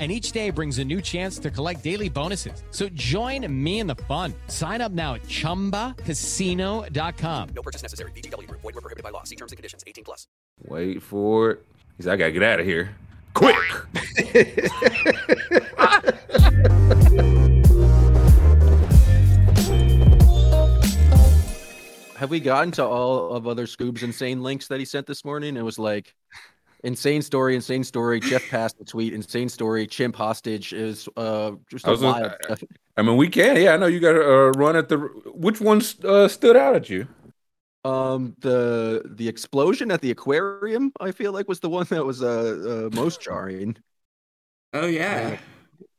and each day brings a new chance to collect daily bonuses. So join me in the fun. Sign up now at ChumbaCasino.com. No purchase necessary. VGW. Void were prohibited by law. See terms and conditions. 18 plus. Wait for it. He said, I gotta get out of here. Quick! Have we gotten to all of other Scoob's insane links that he sent this morning? It was like insane story, insane story. Jeff passed the tweet. Insane story. Chimp hostage is uh just I a was wild. I, I mean, we can. Yeah, I know you got to uh, run at the. Which one uh, stood out at you? Um, the the explosion at the aquarium, I feel like, was the one that was uh, uh most jarring. Oh yeah.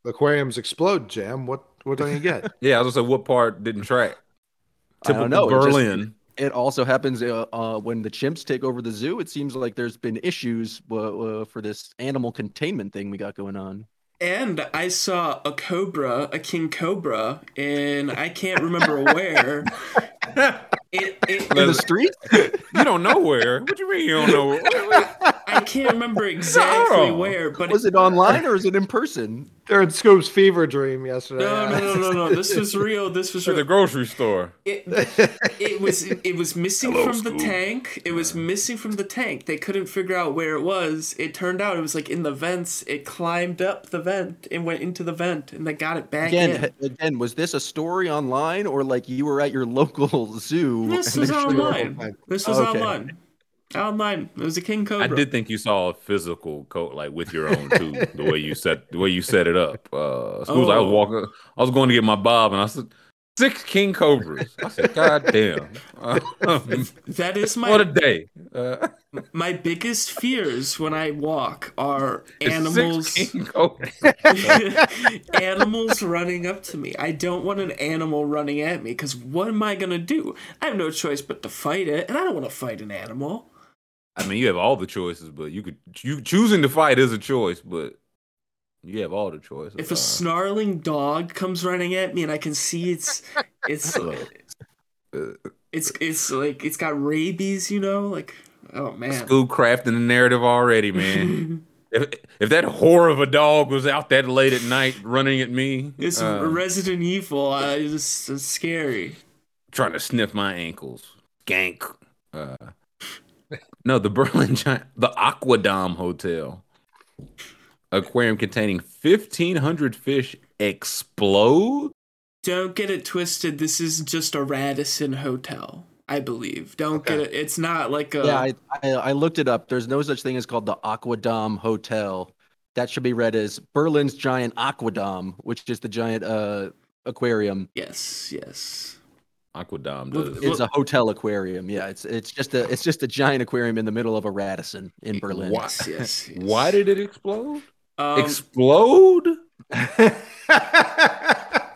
Aquariums explode, Jam. What what don't you get? Yeah, I was gonna say what part didn't track. I don't Typical know, it just- Berlin. It also happens uh, uh, when the chimps take over the zoo. It seems like there's been issues uh, uh, for this animal containment thing we got going on. And I saw a cobra, a king cobra, and I can't remember where. It, it, In the street? you don't know where. What do you mean you don't know? I can't remember exactly No. where, but Was it online or is it in person? They're in Scoob's fever dream yesterday. no, no, no, no, no. This was real. This was At the grocery store. It, it was it was missing Hello, from the tank. It was missing from the tank. They couldn't figure out where it was. It turned out it was like in the vents. It climbed up the vent and went into the vent, and they got it back Again, in. again, was this a story online or like you were at your local zoo? This was they online. This was Okay. online. Online. It was a king cobra. I did think you saw a physical coat like with your own too. the way you set the way you set it up. Uh, I was Oh. walking. I was going to get my bob, and I said six king cobras. I said, God damn. That is my what a day. Uh, my biggest fears when I walk are animals Six king cobras. animals running up to me. I don't want an animal running at me because what am I gonna do? I have no choice but to fight it, and I don't want to fight an animal. I mean, you have all the choices, but you could you choosing to fight is a choice, but you have all the choices. If a Uh, snarling dog comes running at me and I can see it's it's uh, it's it's like it's got rabies, you know, like oh man. Scoob crafting the narrative already, man. if if that whore of a dog was out that late at night running at me, It's uh, Resident Evil. Uh, it's, it's scary. trying to sniff my ankles, gank. Uh, no, the Berlin Giant, the Aquadom Hotel aquarium containing fifteen hundred fish explode. Don't get it twisted. This is just a Radisson hotel, I believe. Don't get it. It's not like a. Yeah, I, I I looked it up. There's no such thing as called the Aquadom Hotel. That should be read as Berlin's giant Aquadom, which is the giant uh aquarium. yes, yes. Aquadom Look- does. It's a hotel aquarium. Yeah, it's it's just a it's just a giant aquarium in the middle of a Radisson in Berlin. Why? Yes, yes, yes. Why did it explode? Um, explode?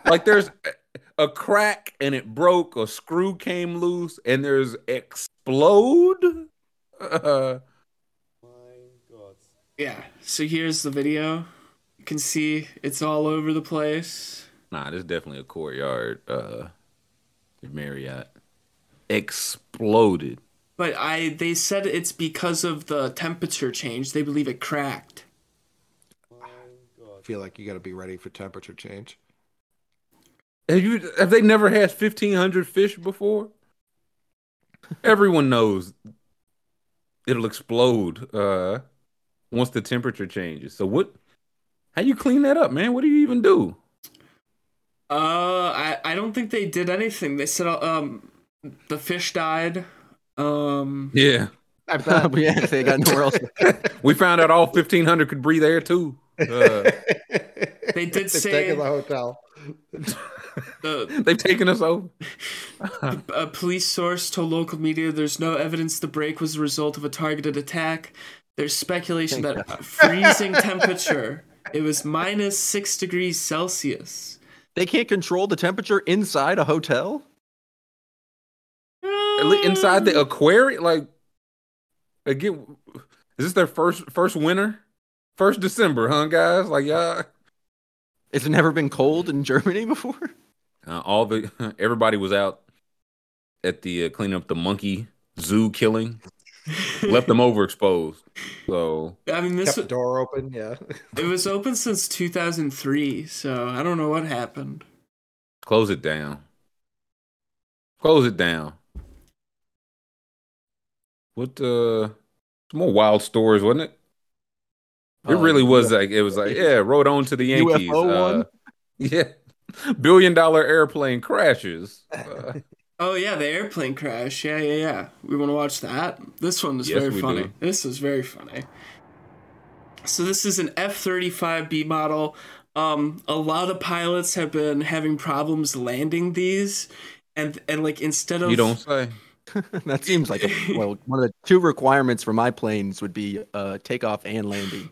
like there's a- a crack and it broke, a screw came loose, and there's explode. Uh, yeah. So here's the video. You can see it's all over the place. nah, this is definitely a courtyard. Uh, Marriott exploded. But I they said it's because of the temperature change. They believe it cracked. I feel like you got to be ready for temperature change. Have you? Have they never had fifteen hundred fish before? Everyone knows it'll explode uh, once the temperature changes. So what? How you clean that up, man? What do you even do? Uh, I I don't think they did anything. They said um the fish died. Um, Yeah, I bet. yeah, they got nowhere else. We found out all 1,500 could breathe air too. Uh, They did They've say taken the hotel. the they've taken us over. a police source told local media there's no evidence the break was the result of a targeted attack. There's speculation that a freezing temperature. It was minus six degrees Celsius. They can't control the temperature inside a hotel. Inside the aquarium, like again, is this their first first winter? First December, huh, guys? Like, yeah, It's never been cold in Germany before. uh, all the everybody was out at the uh, cleaning up the monkey zoo killing, left them overexposed. So I mean, this Kept the door open. Yeah. it was open since 2003, so I don't know what happened. close it down. Close it down. What uh some more wild stories, wasn't it? It Oh, really was like it was like, yeah, rode on to the Yankees. UFO uh, one? Yeah. Billion dollar airplane crashes. Uh, Oh yeah, the airplane crash. Yeah, yeah, yeah. We want to watch that. This one is Yes, very funny. do. This is very funny. So this is an F-35B model. Um, a lot of pilots have been having problems landing these, and and like instead of you don't say. that seems like a, well, one of the two requirements for my planes would be uh, takeoff and landing.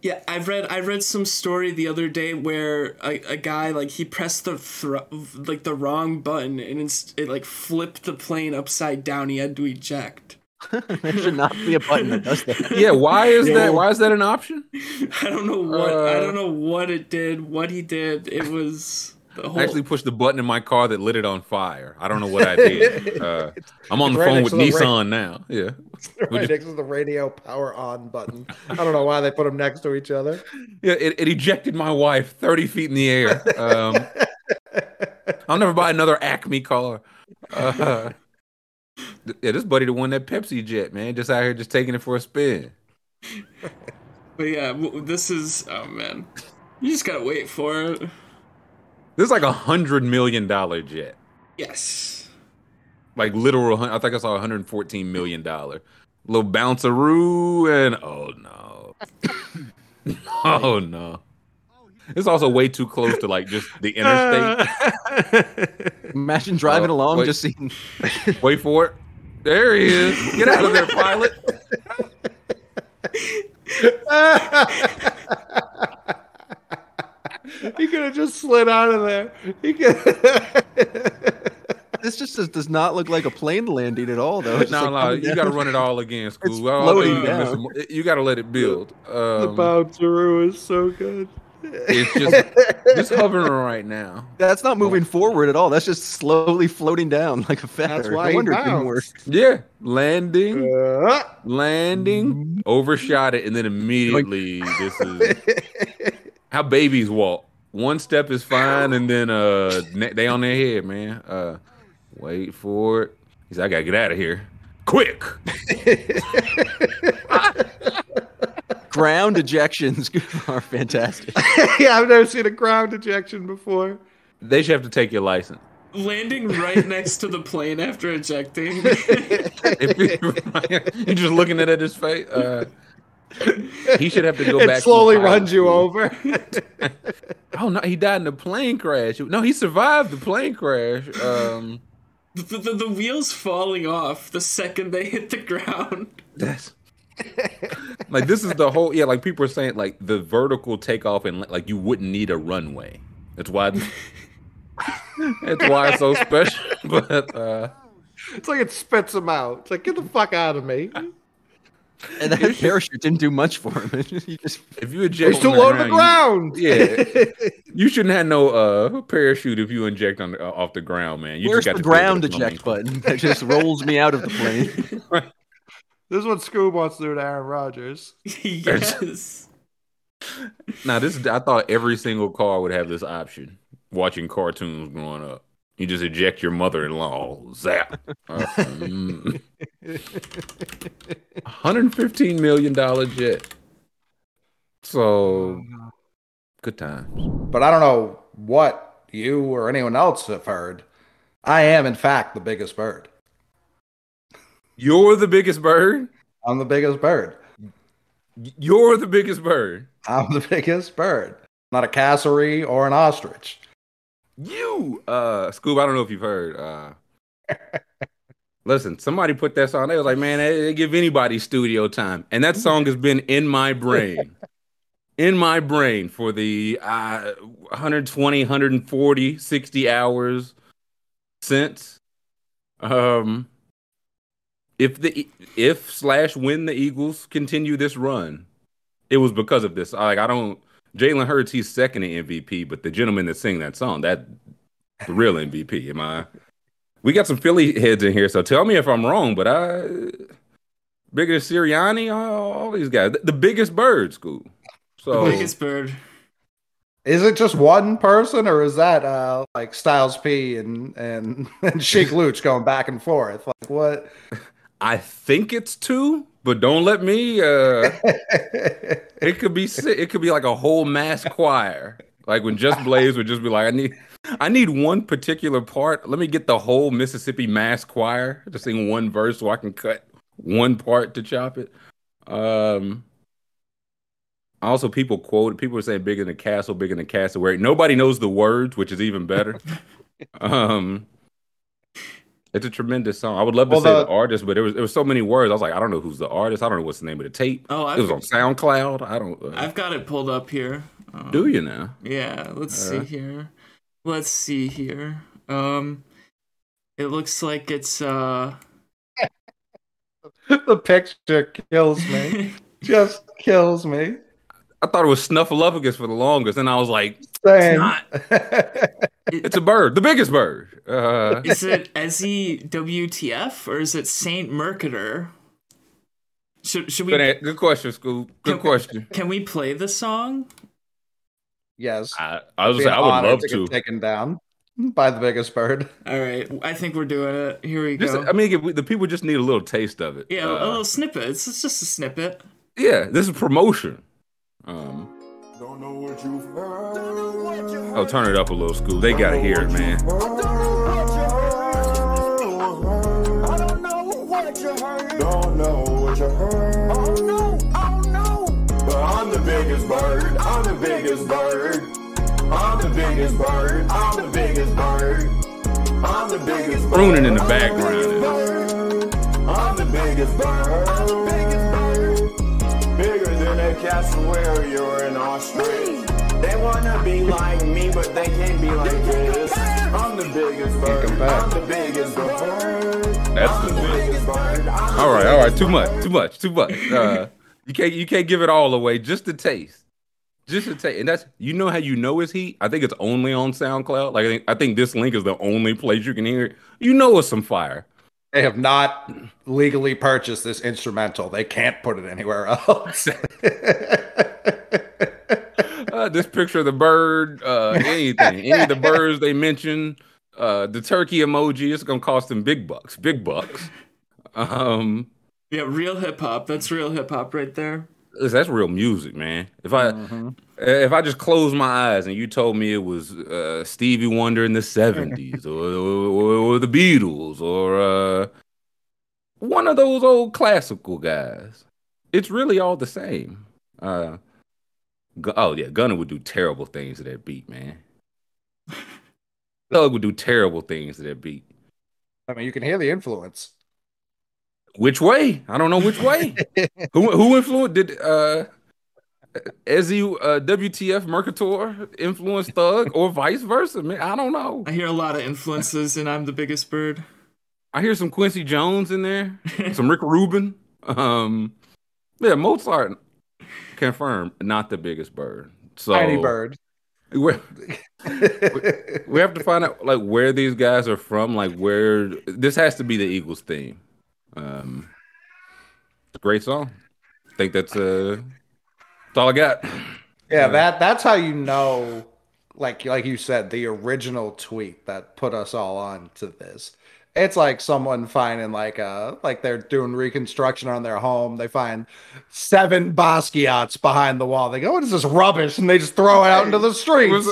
Yeah, I've read I read some story the other day where a, a guy like he pressed the thr- like the wrong button and it's, it like flipped the plane upside down. He had to eject. there should not be a button that does that. Yeah, why is Yeah. that why is that an option? I don't know what I Uh, don't know what it did, what he did. It was the whole I actually pushed the button in my car that lit it on fire. I don't know what I did. Uh, I'm on It's the right phone with to the ra- Nissan now. Yeah. right just- next to the radio power on button. I don't know why they put them next to each other. Yeah, it, it ejected my wife 30 feet in the air. Um, I'll never buy another Acme car. Uh, yeah, this buddy the one that Pepsi jet, man, just out here just taking it for a spin. But yeah, this is oh man. You just gotta wait for it. This is like a hundred million dollar jet, Yes. like literal. I think I saw 114 million dollar little bounceroo, and oh no, oh no. It's also way too close to like just the interstate. Imagine uh, driving Oh, along wait. just seeing. Wait for it. There he is. Get out of there, pilot. He could have just slid out of there. He could. This just does, does not look like a plane landing at all, though. It's No, like no, you got to run it all again, Scoob. It's floating you're down. missing You got to let it build. the Um, bounceroo is so good. it's just just hovering right now. That's not moving forward at all. That's just slowly floating down like a feather. That's why no wonder it didn't work. Yeah, landing, Uh, landing, overshot it, and then immediately this is how babies walk. One step is fine, and then uh, they on their head, man. Uh, wait for it. He said, "I gotta get out of here, quick." Ground ejections are fantastic. yeah, I've never seen a ground ejection before. They should have to take your license. Landing right next to the plane after ejecting. You- you're just looking at his face, uh, he should have to go back. It slowly runs you over. Oh no, he died in a plane crash. No, he survived the plane crash. Um, the, the, the wheels falling off the second they hit the ground. that's like this is the whole yeah. Like people are saying, like the vertical takeoff and like you wouldn't need a runway. That's why. That's why it's so special. But uh, it's like it spits him out. It's like get the fuck out of me. And that parachute didn't do much for him. he just if you eject, He's too on low to the ground. you- yeah, you shouldn't have no uh parachute if you inject on the, uh, off the ground, man. You where's just got the to ground eject button that just rolls me out of the plane? This is what Scoob wants to do to Aaron Rodgers. yes. Now this, I thought every single car would have this option. Watching cartoons growing up, you just eject your mother-in-law. Zap. Uh, mm. 115 million dollar jet. So good times. But I don't know what you or anyone else have heard. I am, in fact, the biggest bird. You're the biggest bird. I'm the biggest bird. You're the biggest bird. I'm the biggest bird. Not a cassowary or an ostrich. You, uh, Scoob. I don't know if you've heard. Uh, listen, somebody put that song. They was like, man, they, give anybody studio time, and that song has been in my brain, in my brain for the uh, 120, 140, 60 hours since. Um, if the if slash when the Eagles continue this run, it was because of this. Like I don't. Jalen Hurts, he's second in MVP, but the gentleman that sing that song, that the real MVP. Am I? We got some Philly heads in here, so tell me if I'm wrong. But I bigger than Sirianni, all, all these guys, the, the biggest bird Scoob. So The biggest bird. Is it just one person, or is that uh, like Styles P and and and Sheek Louch going back and forth? Like what? I think it's two, but don't let me. uh It could be it could be like a whole mass choir. Like when Just Blaze would just be like, I need I need one particular part. Let me get the whole Mississippi mass choir to sing one verse so I can cut one part to chop it. Um also people quote people are saying bigger than the castle, bigger than the castle where nobody knows the words, which is even better. um it's a tremendous song. I would love to Well, say the- the artist, but there was there was so many words. I was like, I don't know who's the artist. I don't know what's the name of the tape. Oh, It was on SoundCloud. I don't. Uh, I've got it pulled up here. Um, do you now? Yeah, let's Alright. see here. Let's see here. Um it looks like it's uh the picture kills me. Just kills me. I thought it was Snuffleupagus for the longest, and I was like, Same. not. it's a bird, the biggest bird. Uh, is it Ezzy WTF or is it Saint Mercator? Should should we good, good question, Scoob. Good Can- question. can we play the song? yes. I, I was Be say, I would love get to. taken down by the biggest bird. All right, I think we're doing it. Here we Just, go. I mean, the people just need a little taste of it. yeah, Uh, a little snippet. It's, it's just a snippet. yeah. This is promotion. Um, oh, turn it up a little, Scoob. They gotta hear it, man. I don't know what you heard. Oh no, oh no. But I'm the biggest bird. I'm the biggest bird. I'm the biggest bird. I'm the biggest bird. I'm the biggest bird. Crooning in the I'm background. biggest bird. I'm the. Biggest bird. Bigger than a cassowary or an ostrich. They wanna be like me, but they can't be like this. I'm the biggest bird. I'm the biggest bird. That's the the big. biggest bird. All right, all right. Too much, too much, too much. Uh, you can't, you can't give it all away. Just the taste, just the taste. And that's, you know how you know it's heat. I think it's only on SoundCloud. Like I think, I think this link is the only place you can hear it. You know it's some fire. They have not legally purchased this instrumental. They can't put it anywhere else. Uh, this picture of the bird, uh, anything, any of the birds they mention, uh, the turkey emoji. It's gonna cost them big bucks, big bucks. Um, Yeah, real hip hop. That's real hip hop right there. that's real music, man. If I if I just closed my eyes and you told me it was uh, Stevie Wonder in the seventies or, or, or the Beatles or uh, one of those old classical guys, it's really all the same. Uh, oh yeah, Gunna would do terrible things to that beat, man. Thug would do terrible things to that beat. I mean, you can hear the influence. Which way? I don't know which way. who who influenced did uh Ezzy uh WTF Mercator influence Thug or vice versa? Man, I don't know. I hear a lot of influences, and I'm the biggest bird. I hear some Quincy Jones in there, some Rick Rubin. Um yeah, Mozart confirmed not the biggest bird. So Tiny bird. We're, we have to find out like where these guys are from, like where this has to be the Eagles theme. Um, it's a great song. I think that's uh, that's all I got. Yeah, that that's how you know, like like you said, the original tweet that put us all on to this. It's like someone finding like uh like they're doing reconstruction on their home. They find seven Basquiat's behind the wall. They go, "What is this rubbish?" And they just throw it out into the It streets.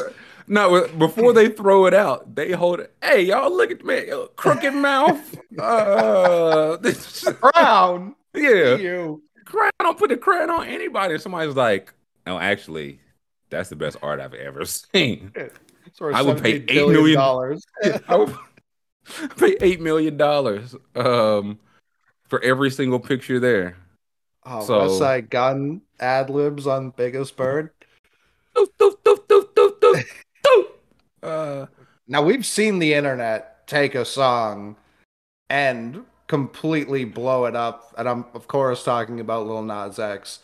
No, before they throw it out, they hold it. Hey, y'all, look at me, crooked mouth. Uh, this- Crown. yeah, You. Crown. Don't put the crown on anybody. And somebody's like, no, actually, that's the best art I've ever seen. Sort I would pay $17 eight million- dollars. I would pay eight million dollars um for every single picture there. Oh, So- West Side Gun ad libs on Biggest Bird. Doof, doof, doof, doof, doof, doof, doof. Uh, Now we've seen the internet take a song and completely blow it up, and I'm of course talking about Lil Nas X.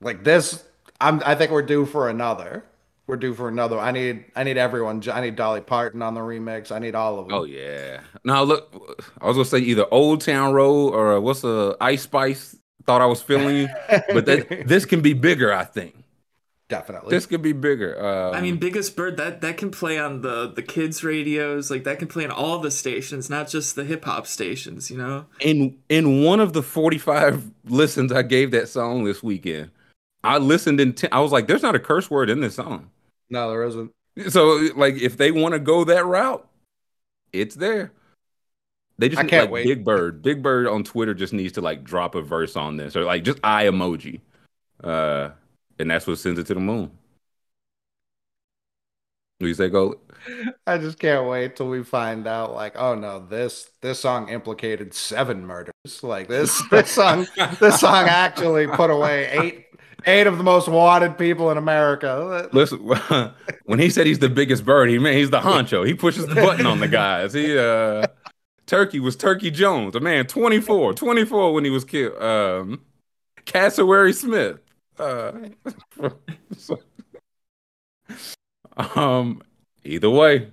Like this, I'm. I think we're due for another. We're due for another. I need. I need everyone. I need Dolly Parton on the remix. I need all of them. oh yeah. Now look, I was gonna say either Old Town Road or uh, what's the Ice Spice. Thought I was feeling you, but that this can be bigger. I think definitely. this could be bigger. Um, I mean, Biggest Bird that that can play on the the kids radios, like that can play on all the stations, not just the hip hop stations. You know, in in one of the 45 listens I gave that song this weekend, I listened in. Ten, I was like, "There's not a curse word in this song." no, there isn't. So, like, if they want to go that route, it's there. They just I can't like wait. Big Bird. Big Bird on Twitter just needs to like drop a verse on this or like just eye emoji, uh, and that's what sends it to the moon. What do you say, Gold? I just can't wait till we find out. Like, oh no, this this song implicated seven murders. Like this this song this song actually put away eight eight of the most wanted people in America. Listen, when he said he's the biggest bird, he meant he's the honcho. He pushes the button on the guys. He uh Turkey was Turkey Jones, a man 24, 24 when he was killed. Um Cassowary Smith. Uh so- um either way.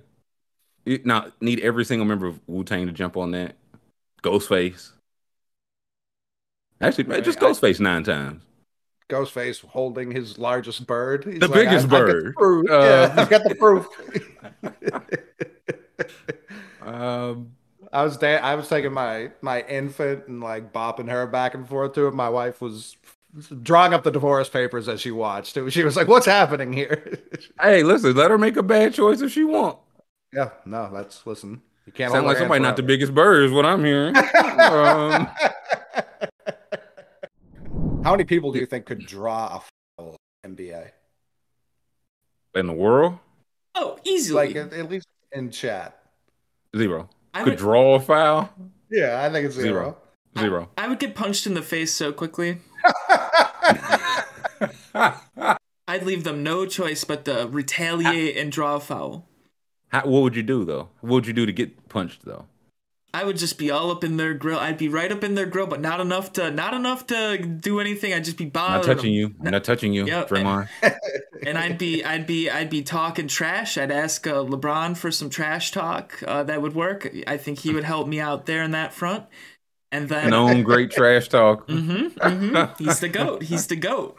You- Now need every single member of Wu-Tang to jump on that. Ghostface. Actually, Right, just I- Ghostface nine times. Ghostface holding his largest bird. He's The like, biggest I've got bird. Uh, yeah, I've got the proof. Um I was da- I was taking my my infant and like bopping her back and forth to it. My wife was drawing up the divorce papers as she watched it. She was like, "What's happening here?" Hey, listen, let her make a bad choice if she want. yeah, no, that's listen. You can't Sound like somebody not the biggest bird is what I'm hearing. um, How many people do you think could draw a foul NBA? in the world, oh, easily. Like at, at least in chat. zero. I Could would, draw a foul, Yeah, I think it's zero. Zero. zero. I would get punched in the face so quickly. I'd leave them no choice but to retaliate and draw a foul. How, what would you do though? What would you do to get punched though? I would just be all up in their grill. I'd be right up in their grill, but not enough to not enough to do anything. I'd just be bothering not touching them. you. I'm not touching you, Yep. Draymond. and I'd be I'd be I'd be talking trash. I'd ask uh, LeBron for some trash talk. Uh, that would work. I think he would help me out there in that front. And then Known great trash talk. Mm-hmm, mm-hmm. He's the goat. He's the goat.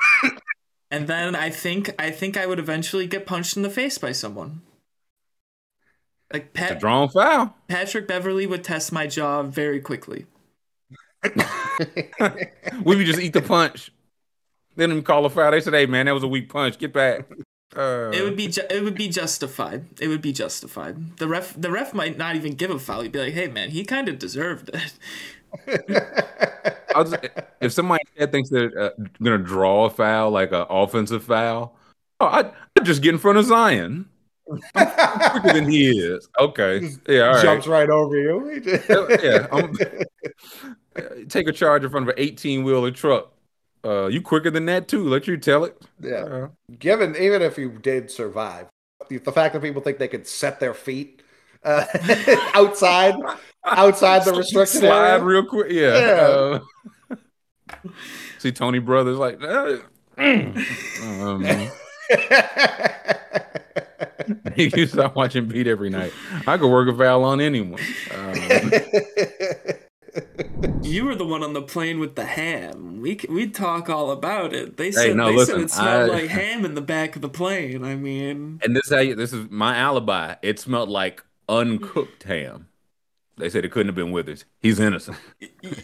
And then I think I think I would eventually get punched in the face by someone. Like It's a drawn foul. Patrick Beverley would test my jaw very quickly. we would just eat the punch. Then them call a foul. They said, "Hey man, that was a weak punch. Get back." Uh, It would be ju- it would be justified. It would be justified. The ref the ref might not even give a foul. He'd be like, "Hey man, he kind of deserved it." Just, if somebody thinks they're uh, gonna draw a foul, like an offensive foul, oh, I I just get in front of Zion. I'm quicker than he is. Okay, yeah, all right. Jumps right over you. yeah, I'm, take a charge in front of an 18 wheeler truck. Uh, you quicker than that too. Let you tell it. yeah. Uh, Given even if you did survive, the the fact that people think they could set their feet uh, outside outside the restricted slide area. real quick. Yeah. Uh, see Tony Brothers like. Uh, um, you stop watching Beat every night. I could work a foul on anyone. Um, You were the one on the plane with the ham. We we'd talk all about it. They said no, they listen, said it smelled I- like ham in the back of the plane. I mean, and this how you, this is my alibi. It smelled like uncooked ham. They said it couldn't have been Withers. He's innocent.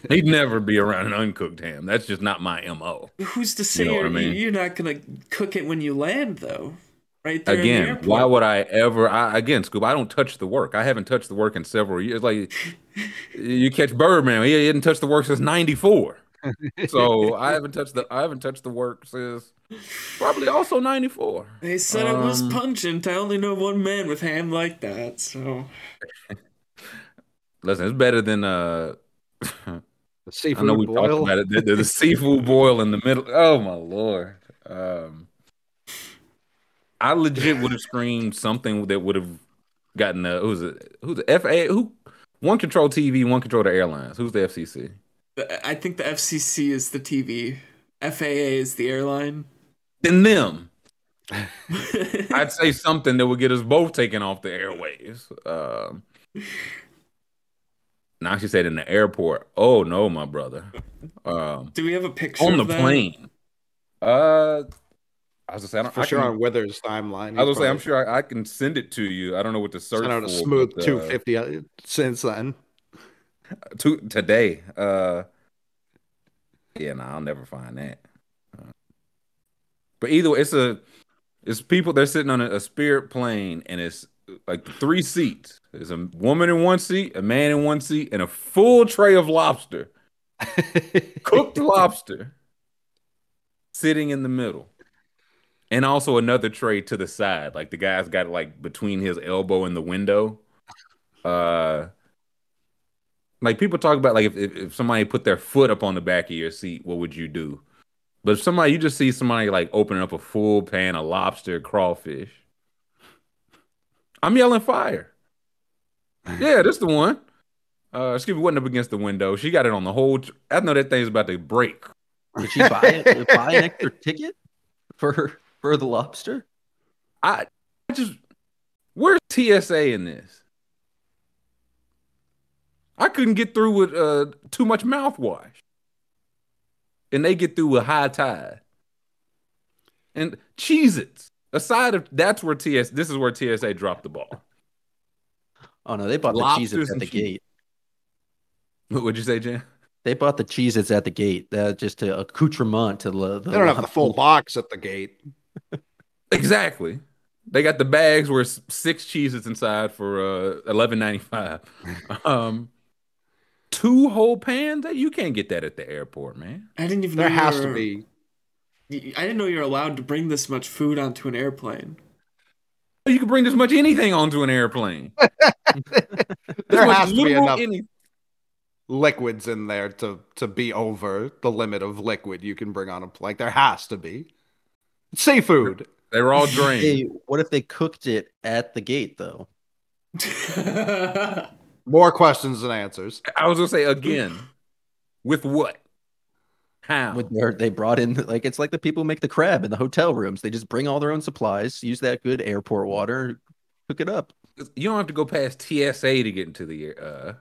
He'd never be around an uncooked ham. That's just not my mo. who's to say know I you're, mean? you're not gonna cook it when you land, though? right there. in the Again, why would I ever? I, again, Scoob, I don't touch the work. I haven't touched the work in several years. Like you catch Birdman, he hadn't touched the work since '94. So I haven't touched the I haven't touched the work since probably also '94. They said it was Um, pungent. I only know one man with ham like that, so Listen, it's better than uh. The I seafood know we boil. talked about it. The, the- the seafood boil in the middle. Oh my lord. Um, I legit would have screamed something that would have gotten the who's it? Who's the FAA? Who one control TV, one control the airlines? Who's the FCC? I think the FCC is the TV. FAA is the airline. Then them. I'd say something that would get us both taken off the airwaves. Um, now she said in the airport. Oh no, my brother. Um, Do we have a picture on the of that? plane. Uh, I was gonna say, I, don't, For I sure can- on Withers timeline. I was gonna say, I'm sure I, I can send it to you. I don't know what to search probably for. sent out a smooth but, uh, 250 uh, since then. to, today. Uh, yeah, no, I'll never find that. But either way, it's a, it's people. They're sitting on a, a Spirit plane, and it's like three seats. There's a woman in one seat, a man in one seat, and a full tray of lobster, cooked lobster, sitting in the middle. And also another tray to the side. Like the guy's got it like between his elbow and the window. Uh like people talk about like if, if, if somebody put their foot up on the back of your seat, what would you do? But if somebody you just see somebody like opening up a full pan of lobster, crawfish. I'm yelling fire. Yeah, this the one. Uh excuse me, wasn't up against the window. She got it on the whole tr- I know that thing's about to break. Did she buy it? buy an extra ticket for for the lobster? I I just where's TSA in this? I couldn't get through with uh too much mouthwash. And they get through with high tide. And Cheez Its. Aside of that's where TS this is where TSA dropped the ball. Oh no, they bought the Lobsters Cheez-Its at the cheese. gate. What would you say, Jam? They bought the Cheez-Its at the gate. Uh, just to accoutrement to the. the They don't have the full box at the gate. Exactly. They got the bags where it's six cheeses inside for uh eleven ninety five. Um two whole pans? You can't get that at the airport, man. I didn't even There know has to be. I didn't know you're allowed to bring this much food onto an airplane. You can bring this much anything onto an airplane. There much has to be enough any- liquids in there to to be over the limit of liquid you can bring on a plane. Like there has to be. Seafood. They were all drained. Hey, what if they cooked it at the gate though? More questions than answers. I was gonna say again, with what? How? With their, they brought in like it's like the people who make the crab in the hotel rooms. They just bring all their own supplies, use that good airport water, cook it up. you don't have to go past TSA to get into the uh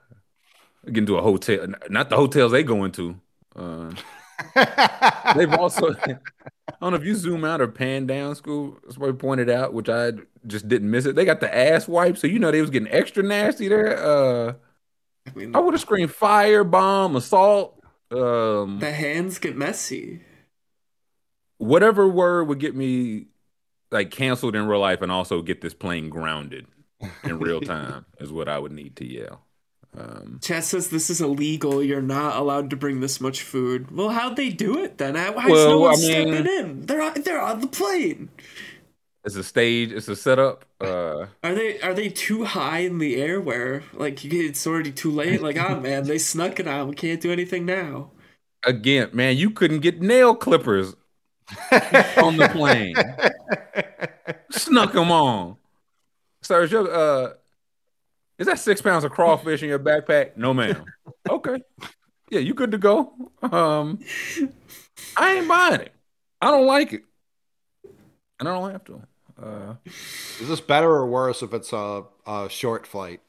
get into a hotel. Not the hotels they go into. Uh, they've also I don't know if you zoom out or pan down Scoob, somebody pointed out, which I just didn't miss it. They got the ass wipe, so you know they was getting extra nasty there. Uh I mean, I would have screamed fire, bomb, assault, um the hands get messy. whatever word would get me like canceled in real life and also get this plane grounded in real time is what I would need to yell. Um, Chat says this is illegal. You're not allowed to bring this much food. Well, how'd they do it then? Why is no one I mean- stepping in? They're on, they're on the plane. it's a stage, it's a setup. Uh, Are they are they too high in the air where like you get it's already too late? Like, oh man, they snuck it out. We can't do anything now. again, man, you couldn't get nail clippers on the plane. Snuck them on. Sir, is your, uh, is that six pounds of crawfish in your backpack? No, ma'am. Okay. Yeah, you good to go. Um, I ain't buying it. I don't like it, and I don't have to. Uh, Is this better or worse if it's a, a short flight?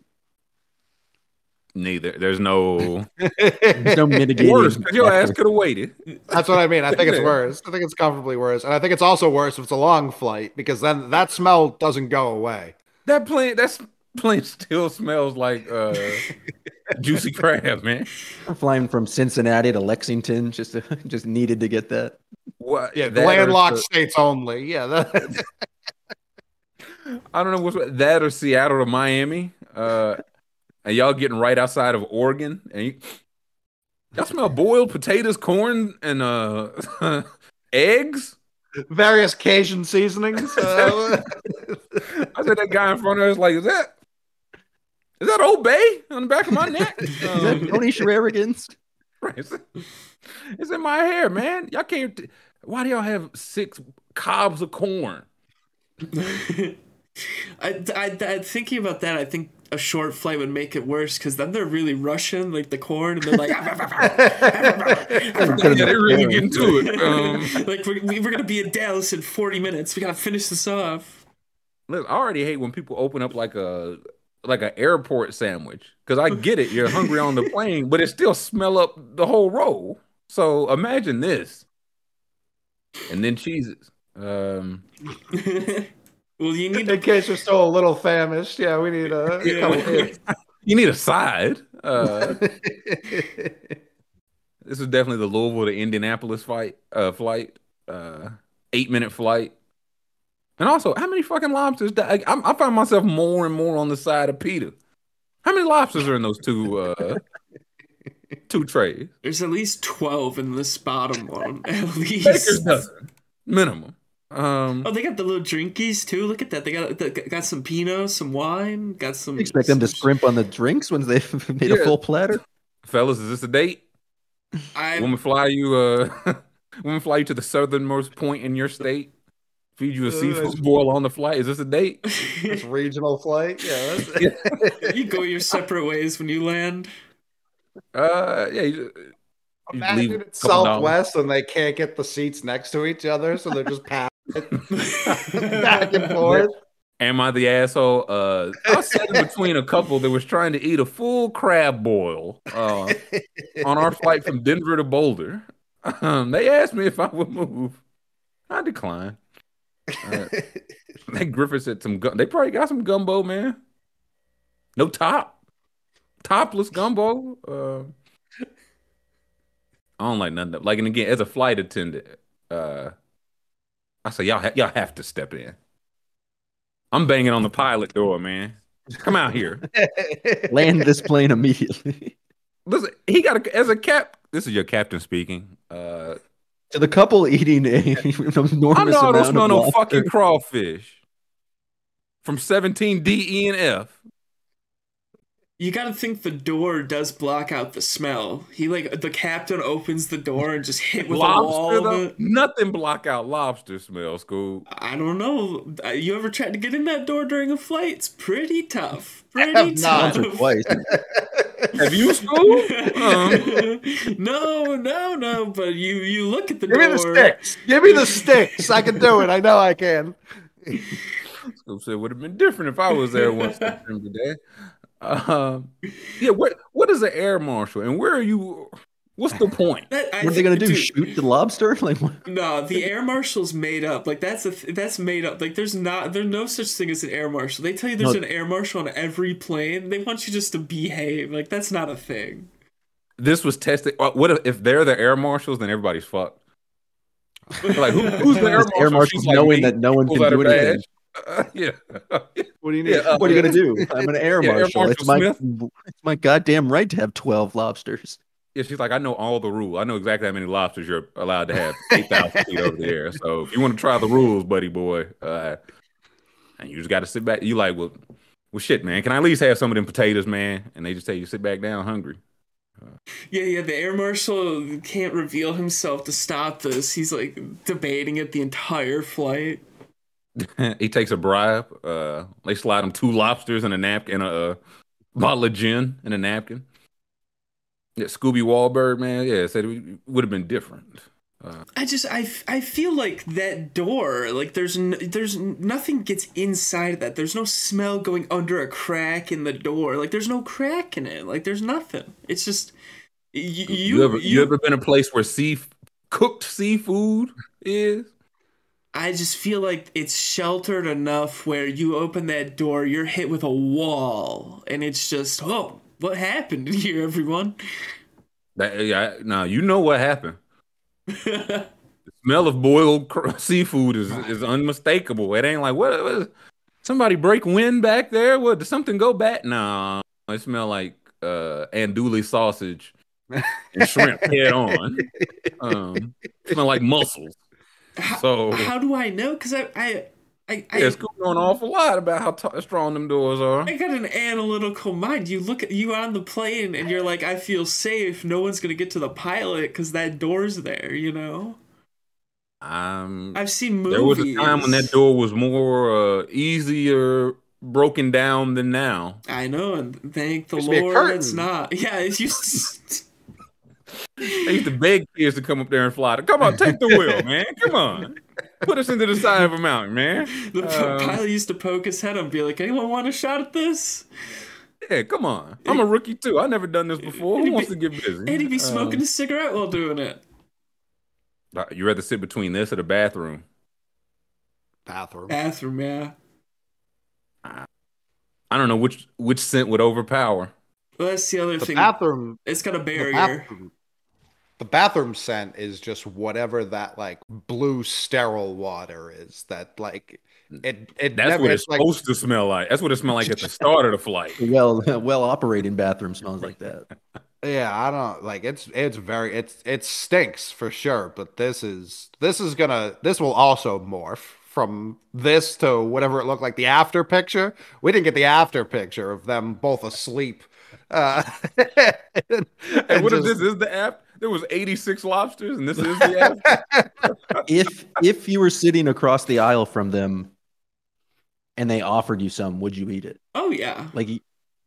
neither. There's no There's no mitigating. worse because your ass could have waited. That's what I mean. I think it's worse. I think it's comfortably worse. And I think it's also worse if it's a long flight because then that smell doesn't go away. That plane, that plane still smells like uh, juicy crab, man. I'm flying from Cincinnati to Lexington. Just to, just needed to get that. What? Yeah, that landlocked the- states only. Yeah. That, I don't know what's that or Seattle to Miami. Uh, and y'all getting right outside of Oregon, and you, y'all smell boiled potatoes, corn, and uh, eggs. Various Cajun seasonings. Uh, I said that guy in front of us like, is that is that Old Bay on the back of my neck? Is that Tony Shenanigans? Right. It's, it's in my hair, man. Y'all can't. Why do y'all have six cobs of corn? I, I, I, thinking about that, I think a short flight would make it worse because then they're really rushing like the corn and they're like, Yeah, they're really getting to it. Um, like we're, we're gonna be in Dallas in 40 minutes. We gotta finish this off. look, I already hate when people open up like a like an airport sandwich because I get it. You're hungry on the plane, but it still smell up the whole roll. So imagine this, and then cheeses. Um, well, you need in to. case you're still a little famished, yeah, we need a Yeah. couple hits. you need a side. Uh, This is definitely the Louisville to Indianapolis fight uh flight. Uh eight minute flight. And also, how many fucking lobsters? di- I, I find myself more and more on the side of Peter. How many lobsters are in those two uh two trays? There's at least 12 in this bottom one. At Baker's least. dozen minimum. Um, Oh, they got the little drinkies too. Look at that. They got they got some Pinot, some wine, got some. Expect them to some- scrimp on the drinks when they've made a full platter. fellas, is this a date? I Woman fly you uh woman fly you to the southernmost point in your state. Feed you a seafood boil on the flight. Is this a date? it's regional flight, yeah. That's, you go your separate ways when you land. Uh yeah, you, you Imagine a it's couple dollars. Southwest and they can't get the seats next to each other, so they're just passing back and forth. Am I the asshole? Uh, I was sitting between a couple that was trying to eat a full crab boil uh, on our flight from Denver to Boulder. Um, they asked me if I would move. I declined. Uh, that Griffith said some gun. They probably got some gumbo, man. No top, topless gumbo. Uh, I don't like that. Like, and again, as a flight attendant, uh, I say y'all ha- y'all have to step in. I'm banging on the pilot door, man. Come out here. Land this plane immediately. Listen, he got a, as a cap. This is your captain speaking. Uh, to the couple eating a enormous I know amount don't of no fucking crawfish from 17 D, E, and F. You gotta think the door does block out the smell. He like the captain opens the door and just hit with a wall Lobster, though, nothing block out lobster smell, Scoob. I don't know. Uh, You ever tried to get in that door during a flight? It's pretty tough. have Pretty not. tough. Once or twice. Have you, Scoob? Um, no, no, no. But you you look at the door. Give me the sticks. Give me the sticks. I can do it. I know I can. Scoob said it would have been different if I was there one September day. Um, yeah, what what is an air marshal and where are you? What's the point? That- I What are they gonna do? dude, Shoot the lobster? Like what? No, the air marshal's made up. Like that's a th- that's made up. Like there's not there's no such thing as an air marshal. They tell you there's No. an air marshal on every plane. They want you just to behave. Like that's not a thing. This was tested. uh, What if, if they're the air marshals? Then everybody's fucked. Like who, who's the air Air marshal? marshals She's like knowing me. that no one can do anything. Badge. Uh, yeah. What do you Yeah, uh, What are you gonna do? I'm an air Yeah, Air marshal. it's my it's my goddamn right to have twelve lobsters. Yeah, she's like, I know all the rules. I know exactly how many lobsters you're allowed to have 8,000 feet over the air. So if you want to try the rules, buddy boy, uh, and you just got to sit back. You like, well, well, shit, man. Can I at least have some of them potatoes, man? And they just tell you sit back down, hungry. Yeah, yeah. The air marshal can't reveal himself to stop this. He's like debating it the entire flight. he takes a bribe. Uh, they slide him two lobsters and a napkin, and a, uh bottle of gin and a napkin. Yeah, Scooby Wahlberg, man. Yeah, said it would have been different. Uh, I just I, I feel like that door like there's n- there's nothing gets inside of that. There's no smell going under a crack in the door. Like there's no crack in it. Like there's nothing. It's just you you, ever you, ever been a place where sea cooked seafood is? I just feel like it's sheltered enough where you open that door, you're hit with a wall, and it's just oh, what happened here, everyone? That, yeah, now you know what happened. the smell of boiled cr- seafood is is unmistakable. It ain't like what, what Somebody break wind back there? What? Did something go bad? No, it smell like uh andouille sausage and shrimp head on. Um, smell like mussels. So How do I know? Because I, I, I, I, yeah, Scoob know an awful lot about how t- strong them doors are. I got an analytical mind. You look at you on the plane and you're like, I feel safe. No one's gonna get to the pilot because that door's there. You know. Um, I've seen movies. there was a time when that door was more uh, easier broken down than now. I know, and thank the Used to be a Lord it's not. Yeah, it used to. They used to beg kids to come up there and fly. Come on, take the wheel, man. Come on, put us into the side of a mountain, man. The po- Um, pilot used to poke his head up and be like, "Anyone want a shot at this?" Yeah, come on. I'm a rookie too. I've never done this before. Who he'd wants be- to get busy? And he'd be smoking Um, a cigarette while doing it. Uh, you rather sit between this or the bathroom? Bathroom. Bathroom, yeah. I don't know which which scent would overpower. Well, that's the other The thing. bathroom. it's got a The barrier. Bathroom. The bathroom scent is just whatever that like blue sterile water is. That like it. It That's never, what it's like, supposed to smell like. That's what it smelled like at the start of the flight. Well, well operating bathroom smells like that. Yeah, I don't like it's it's very it's it stinks for sure, but this is this is gonna this will also morph from this to whatever it looked like the after picture. We didn't get the after picture of them both asleep. Uh and, And what if this is the app? There was 86 lobsters, and this is the app. if if you were sitting across the aisle from them and they offered you some, would you eat it? Oh yeah. Like you-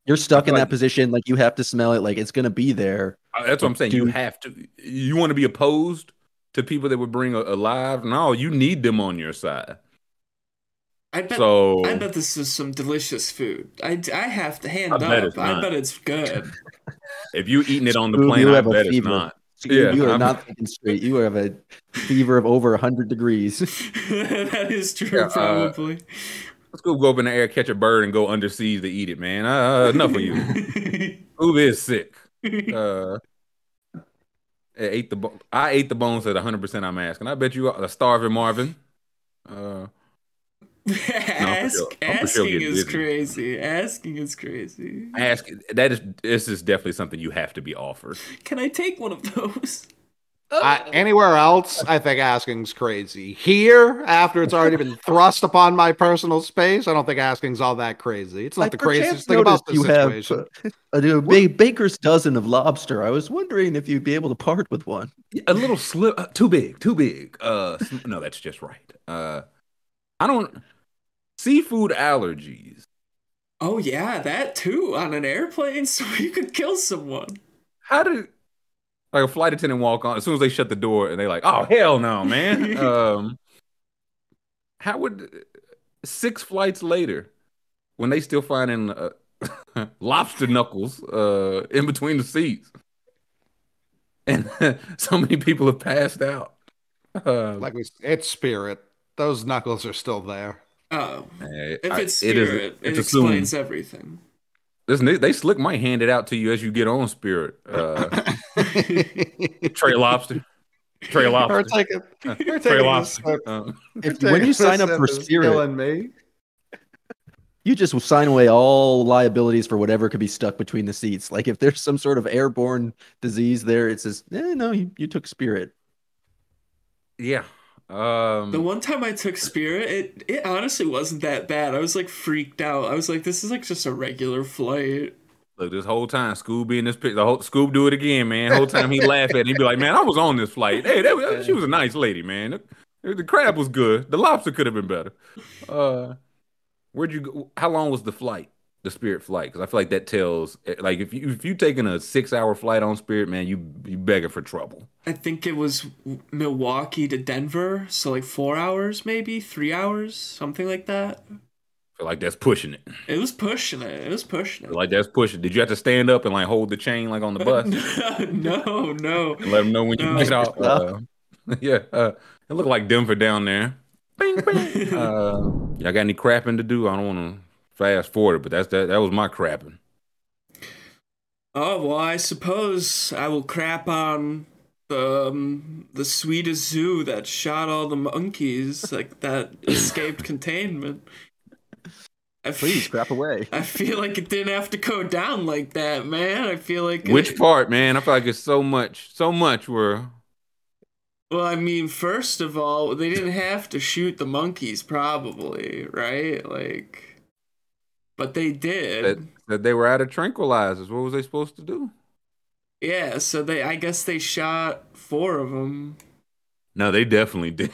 you're stuck in like- that position, like you have to smell it, like it's gonna be there. Uh, That's what I'm saying. You have to. You want to be opposed to people that would bring a, alive? No, you need them on your side. I bet. So I bet this is some delicious food. I, I have to hand I up. it's I bet it's good. if you eating it on the plane, you I have a bet it's not. You, Yeah, you are I'm- not thinking straight. You have a fever of over 100 degrees. that is true, Yeah, uh, probably. Let's go go up in the air, catch a bird, and go underseas to eat it, man. Uh, enough of you. Who is sick? Uh, I ate the bo- I ate the bones at 100. percent I'm asking. I bet you a starving Marvin. Uh, Ask, sure- I'm sure asking get is dizzy. crazy. Asking is crazy. ask that is this is definitely something you have to be offered. Can I take one of those? I, anywhere else, I think asking's crazy. Here, after it's already been thrust upon my personal space, I don't think asking's all that crazy. It's not I the craziest thing about noticed this you situation. have uh, a ba- baker's dozen of lobster. I was wondering if you'd be able to part with one. A little slip, uh, too big, too big. Uh, no, that's just right. Uh, I don't seafood allergies. Oh yeah, that too on an airplane, so you could kill someone. How did like a flight attendant walk on as soon as they shut the door and they like, oh hell no, man. um, how would six flights later when they still finding uh, lobster knuckles uh in between the seats and so many people have passed out. Uh, Like we, it's spirit. Those knuckles are still there. Oh, if I- it's it is- spirit, it, it's assumed. explains everything. Listen, they, they slick might hand it out to you as you get on Spirit. Uh, Trey Lobster, Trey Or Lobster, take it. Or take Trey it Lobster. Uh, If, when you sign up for Spirit, killing me. you just sign away all liabilities for whatever could be stuck between the seats. Like if there's some sort of airborne disease there, it says, eh, no, you, you took Spirit. yeah. Um, The one time I took Spirit, it it honestly wasn't that bad. I was like freaked out. I was like, this is like just a regular flight. Look, this whole time, Scoob be in this picture. The whole Scoob do it again, man. The whole time he laugh at it. He'd be like, man, I was on this flight. Hey, that, was- she was a nice lady, man. The, the crab was good. The lobster could have been better. Uh, where'd you go? How long was the flight? The Spirit flight? Because I feel like that tells, like, if you if you taking a six hour flight on Spirit, man, you you begging for trouble. I think it was Milwaukee to Denver, so like four hours, maybe three hours, something like that. I feel like that's pushing it. It was pushing it. It was pushing I it. feel like that's pushing. Did you have to stand up and like hold the chain like on the bus and no, no. let them know when you get out? Uh, yeah, uh, it looked like Denver down there. Bing, bing. uh, y'all got any crapping to do? I don't want to fast forward, but that's that. That was my crapping. Oh well, I suppose I will crap on the um, the Swedish zoo that shot all the monkeys, like that escaped containment. I f- Please crap away. I feel like it didn't have to go down like that, man. I feel like Which it- part, man? I feel like it's so much, so much where Well, I mean, first of all, they didn't have to shoot the monkeys, probably, right? Like, but they did. that, that they were out of tranquilizers. What was they supposed to do? Yeah, so they, I guess they shot four of them. No, they definitely did.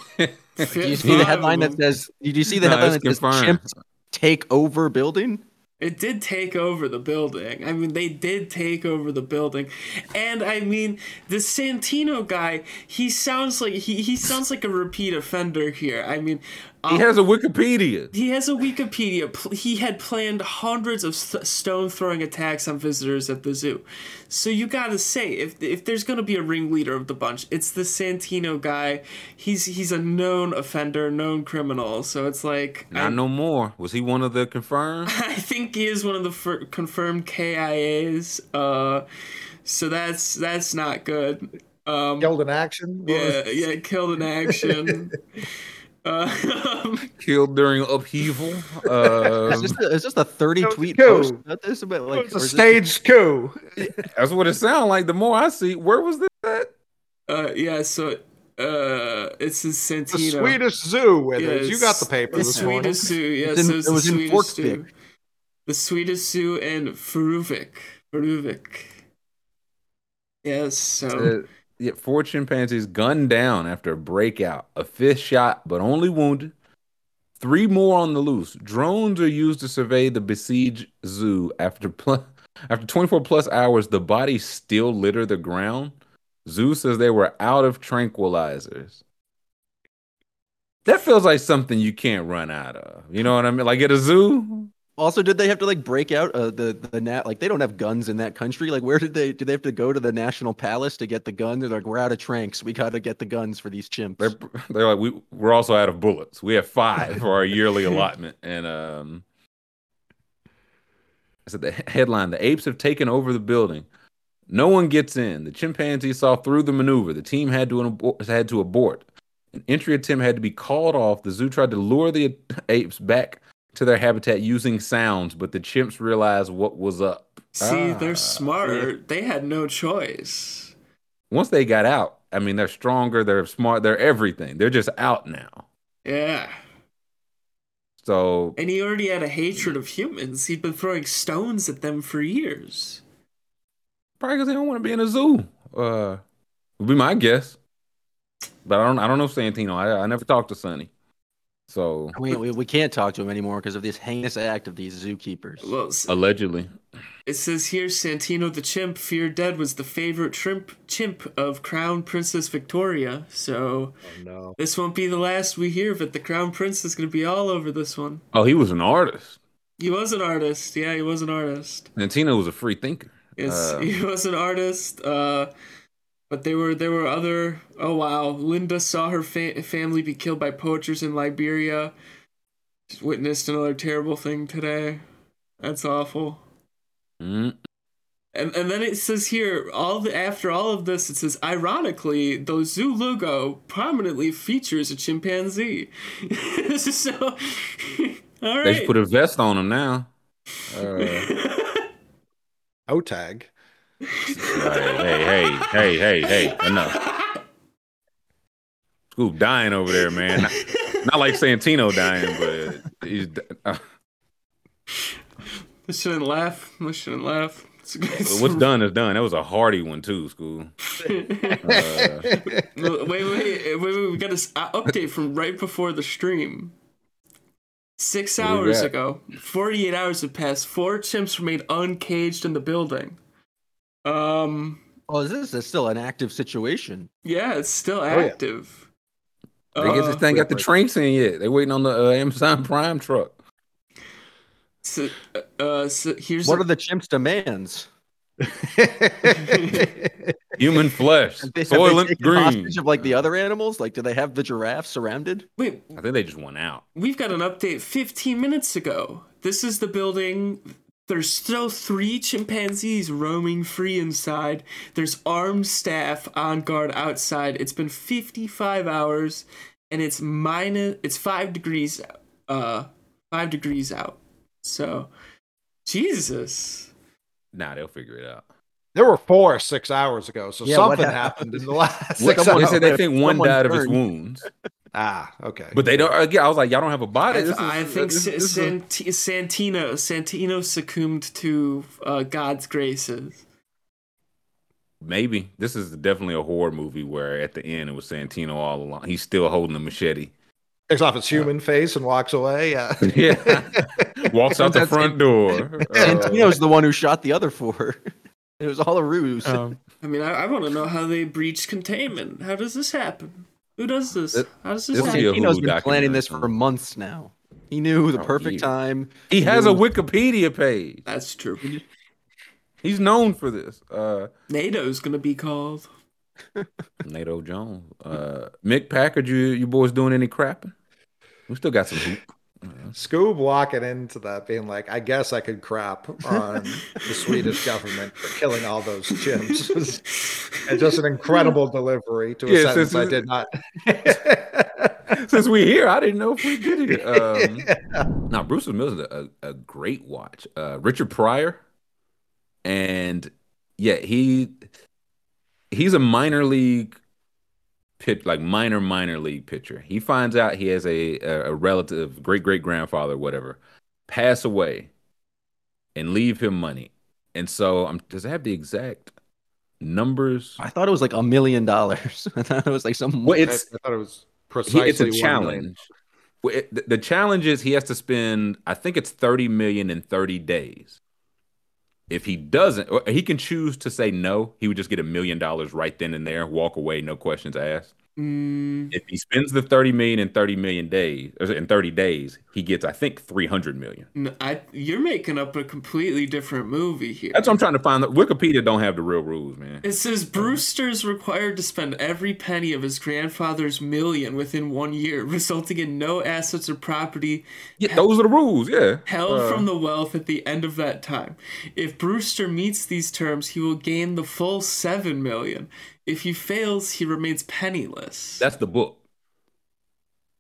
Did you see the headline that says? Did you see the No, headline it's that says confirmed. chimps take over building? It did take over the building. I mean, they did take over the building, and I mean, the Santino guy. He sounds like he, he sounds like a repeat offender here. I mean, he has a Wikipedia. He has a Wikipedia. He had planned hundreds of st- stone throwing attacks on visitors at the zoo. So you gotta say, if if there's gonna be a ringleader of the bunch, it's the Santino guy. He's he's a known offender, known criminal. So it's like I, Not no more. Was he one of the confirmed? I think he is one of the fir- confirmed KIAs. Uh, so that's that's not good. Um, Killed in action. yeah, yeah, killed in action. uh, Killed during upheaval. Uh, Is this, the, is this a thirty tweet post about this? About like It's a or is this- coup. that's what it sounds like. The more I see, where was this at? uh, yeah, so uh, it's his The Santino. Swedish zoo with Yeah, it. You got the paper The this morning. Swedish Zoo, yeah, so it the was in Swedish Zoo. The Swedish Zoo and Furuvik. Furuvik. Yes, so Uh, yeah, four chimpanzees gunned down after a breakout. A fifth shot, but only wounded. Three more on the loose. Drones are used to survey the besieged zoo. After pl- after 24 plus hours, the bodies still litter the ground. Zoo says they were out of tranquilizers. That feels like something you can't run out of. You know what I mean? Like at a zoo. Also, did they have to like break out uh, the the nat? Like they don't have guns in that country. Like where did they? Do they have to go to the national palace to get the gun? They're like, we're out of tranks. We got to get the guns for these chimps. They're they're like we we're also out of bullets. We have five for our yearly allotment, and um, I said the headline: the apes have taken over the building. No one gets in. The chimpanzee saw through the maneuver. The team had to abor- had to abort. An entry attempt had to be called off. The zoo tried to lure the apes back to their habitat using sounds, but the chimps realized what was up. see, Ah, they're smart. They had no choice. Once they got out, I mean, they're stronger. They're smart. They're everything. They're just out now. Yeah. So And he already had a hatred of humans. He'd been throwing stones at them for years. Probably because they don't want to be in a zoo. Uh, would be my guess. But I don't. I don't know Santino. I, I never talked to Sonny. So we, we, we can't talk to him anymore because of this heinous act of these zookeepers. Well, allegedly, it says here Santino the chimp, feared dead, was the favorite chimp, chimp of Crown Princess Victoria. So Oh, no. this won't be the last we hear of it. The Crown Prince is going to be all over this one. oh, he was an artist. He was an artist. Yeah, he was an artist. Santino was a free thinker. Yes, Uh, he was an artist. Uh, but there were there were other. Oh wow, Linda saw her fa- family be killed by poachers in Liberia. Just witnessed another terrible thing today. That's awful. mm, And and then it says here, all the after all of this, it says ironically, the zoo logo prominently features a chimpanzee. so, all right. They should put a vest on him now. Uh, O tag. Hey, hey, hey, hey, hey, hey! Enough. Scoob dying over there, man. Not, not like Santino dying, but he's. Uh, I shouldn't laugh. I shouldn't laugh. What's done is done. That was a hardy one too, Scoob. Uh, No, wait, wait, wait, wait. We got this uh, update from right before the stream. Six What do we hours ago, 48 hours have passed. Four chimps remain uncaged in the building. Um, Oh, is this is still an active situation. yeah, it's still yeah. active. They get Uh, this thing got the trains in yet. They waiting on the uh, Amazon Prime truck. so, uh, so here's What a- are the chimps' demands? Human flesh, Have they, have they soylent green. of like the other animals? Like, do they have the giraffe surrounded? wait. I think they just went out. We've got an update 15 minutes ago. This is the building. There's still three chimpanzees roaming free inside. There's armed staff on guard outside. It's been 55 hours and it's minus it's 5 degrees uh 5 degrees out. So, Jesus. Nah, they'll figure it out. There were four six hours ago, so Yeah, something happened? happened in the last What, six they hours. said they think one Someone died of his wounds, Ah, okay. but they don't. Again, I was like, y'all don't have a body. I, is- I think this- Sa- this is Santino Santino succumbed to uh, God's graces. maybe this is definitely a horror movie where at the end it was Santino all along. He's still holding the machete. takes off his human face and walks away. Yeah. Yeah, walks out the That's front door. Uh, Santino's the one who shot the other four. It was all a ruse. um, I mean, I, I want to know how they breached containment. How does this happen? Who does this? It- How does this this will be happen? a Santino's Hulu been planning this for months now. He knew the Oh, perfect years. time. he has a Wikipedia page. That's true. He's known for this. Uh, NATO's gonna be called. Nato Jones. Uh, Mick Packard, you you boys doing any crapping? We still got some hoop. Scoob walking into that being like, I guess I could crap on the Swedish government for killing all those chimps. and just an incredible delivery to a Yeah, sentence I did not. Since we here, I didn't know if we did it. Um, Now, Brewster's Millions is a, a great watch. Uh, Richard Pryor, and yeah, he he's a minor league pit, like minor minor league pitcher. He finds out he has a a, a relative, great great grandfather, whatever, pass away, and leave him money. And so, um, does it have the exact numbers? I thought it was like a million dollars. I thought it was like some. Well, it's I thought it was he, precisely it's a challenge. Well, it- the, the challenge is he has to spend, I think it's 30 million in 30 days. If he doesn't, he can choose to say no. He would just get a million dollars right then and there, walk away, no questions asked. Mm, If he spends the 30 million in 30 million days, in 30 days, he gets, I think, 300 million. I, you're making up a completely different movie here. That's what I'm trying to find. Wikipedia don't have the real rules, man. It says Brewster's required to spend every penny of his grandfather's million within one year, resulting in no assets or property Yeah, those are the rules. Yeah. held Uh, from the wealth at the end of that time. If Brewster meets these terms, he will gain the full seven million. If he fails, he remains penniless. That's the book.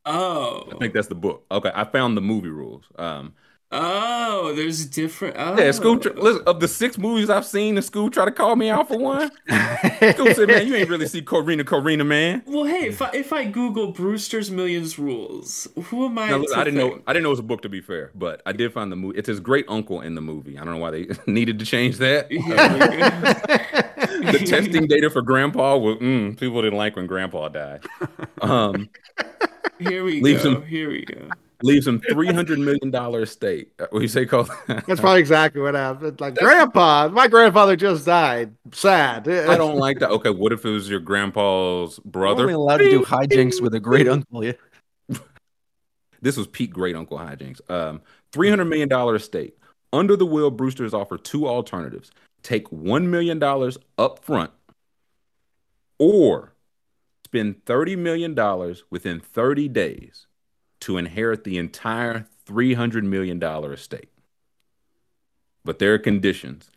oh, I think that's the book. Okay, I found the movie rules. Um, oh, there's different. Oh. Yeah, Scoob. Tr- listen, of the six movies I've seen, the Scoob try to call me out for one. Scoob said, "Man, you ain't really see Corrina, Corrina, man." Well, hey, if I if I Google Brewster's Millions rules, who am I? Now, I didn't know. I didn't know it was a book. To be fair, but I did find the movie. It's his great uncle in the movie. I don't know why they needed to change that. Yeah, the testing data for Grandpa was mm, people didn't like when Grandpa died. Um, Here we Leaves go. him- Here we go. leaves him three hundred million dollar estate. Uh, What do you say, Cole? That's probably exactly what happened. Like, Grandpa, my grandfather just died. Sad. I don't like that. Okay, what if it was your grandpa's We're brother? only allowed to do hijinks with a great uncle. Yeah. This was Pete Great Uncle Hijinks. Um, $300 million estate. Under the will, Brewster's offer two alternatives take $1 million up front or spend $30 million within 30 days to inherit the entire $300 million estate. But there are conditions.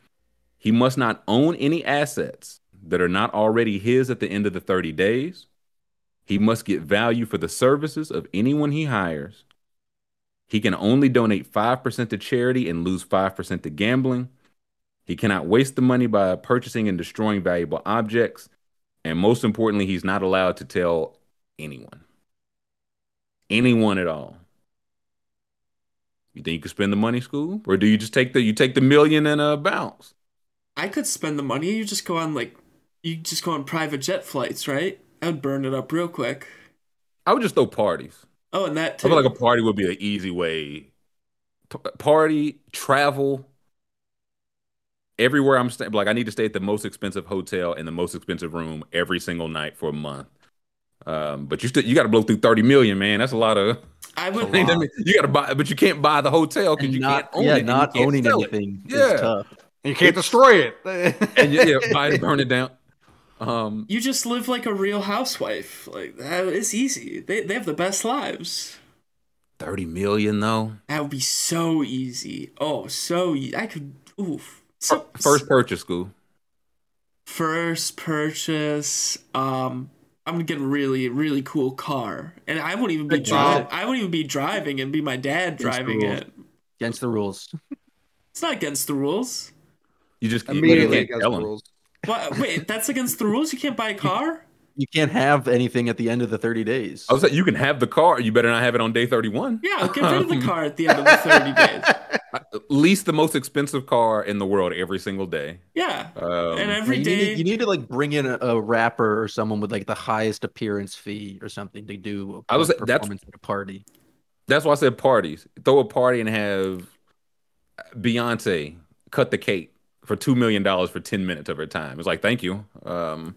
He must not own any assets that are not already his at the end of the 30 days. He must get value for the services of anyone he hires. He can only donate 5% to charity and lose 5% to gambling. He cannot waste the money by purchasing and destroying valuable objects. And most importantly, he's not allowed to tell anyone. Anyone at all. You think you could spend the money, Scoob? Or do you just take the you take the million and uh bounce? I could spend the money. You just go on like, you just go on private jet flights, right? I would burn it up real quick. I would just throw parties. Oh, and that I feel like a party would be an easy way. P- party, travel, everywhere I'm staying. Like I need to stay at the most expensive hotel in the most expensive room every single night for a month. Um, but you still you got to blow through thirty million, man. That's a lot of. I would. I mean, you got to buy, but you can't buy the hotel because you not, can't own yeah, it. and you not can't owning sell it. Yeah. is tough. You can't destroy it. And you, yeah, buy it, burn it down. Um, You just live like a real housewife. Like that. It's easy. They they have the best lives. thirty million though. That would be so easy. Oh, so e- I could. Oof. So, First purchase, Scoob. first purchase. Um, I'm gonna get a really really cool car, and I won't even be driving. I won't even be driving, and be my dad Things driving it. Against the rules. It's not against the rules. You just you, you Immediately against tell the him. rules. What? Wait, that's against the rules. You can't buy a car. You can't have anything at the end of the 30 days. I was like, you can have the car. You better not have it on day 31. Yeah, get rid of the car at the end of the thirty days. Lease the most expensive car in the world every single day. Yeah, Um, and every you, day. need, you need to like bring in a, a rapper or someone with like the highest appearance fee or something to do a I was- a that's- performance at a party. That's why I said parties. Throw a party and have Beyonce cut the cake for two million dollars for ten minutes of her time. It's like, thank you. Um,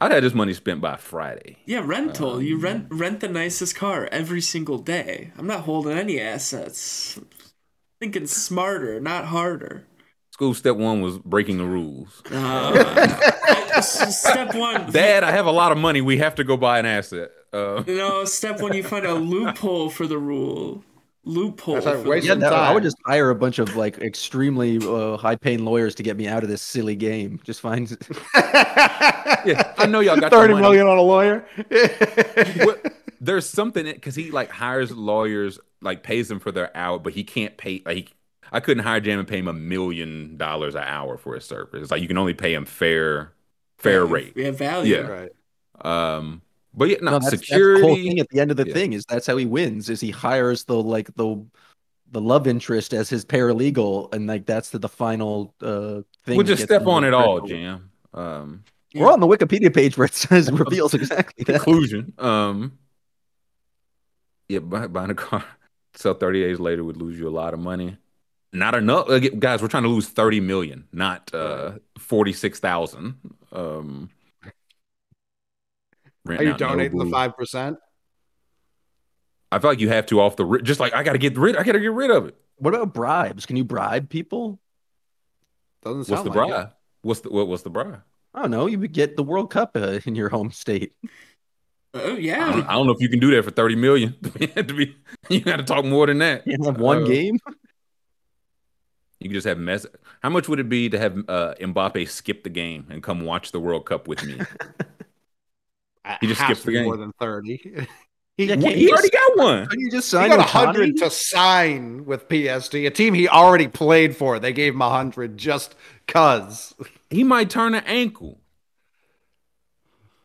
I'd have this money spent by Friday. Yeah, rental. you Um, rent rent the nicest car every single day. I'm not holding any assets. Thinking smarter, not harder. Scoob step one was breaking the rules. Uh, step one. Dad, I have a lot of money. We have to go buy an asset. Uh, No, step one. You find a loophole for the rule. Loophole. That's like waste Yeah, some no, I would just hire a bunch of like extremely uh, high-paying lawyers to get me out of this silly game. Just find yeah, I know y'all got Thirty money. million on a lawyer. What- there's something because he like hires lawyers, like pays them for their hour, but he can't pay. Like, he, I couldn't hire Jam and pay him a million dollars an hour for his service. It's like you can only pay him fair, fair rate. We have value. Yeah. right. Um, but yeah, no, No, that's, that's the security. whole thing at the end of the Yeah. thing is that's how he wins is he hires the like the the love interest as his paralegal and like that's the, the final uh thing we'll just step on it all, Jam. Um, We're on the Wikipedia page where it says reveals exactly that. conclusion. Um, yeah, buy, buying a car, sell 30 days later would lose you a lot of money. Not enough, guys. We're trying to lose 30 million, not uh 46,000. Um, Are you out donating the five percent? I feel like you have to off the ri- just like I got to get rid. I got to get rid of it. What about bribes? Can you bribe people? Doesn't What's sound the like it. bribe? What's the what, what's the bribe? I don't know. You would get the World Cup uh, in your home state. Oh I yeah. don't, I don't know if you can do that for 30 million. to be, you got to talk more than that. You have one Uh, game. You can just have mess. How much would it be to have uh, Mbappe skip the game and come watch the World Cup with me? He just skipped the game. More than thirty. he, Yeah, he, he already got one. Couldn't you just he got a hundred to sign with PSG, a team he already played for. They gave him a hundred just cause. He might turn an ankle.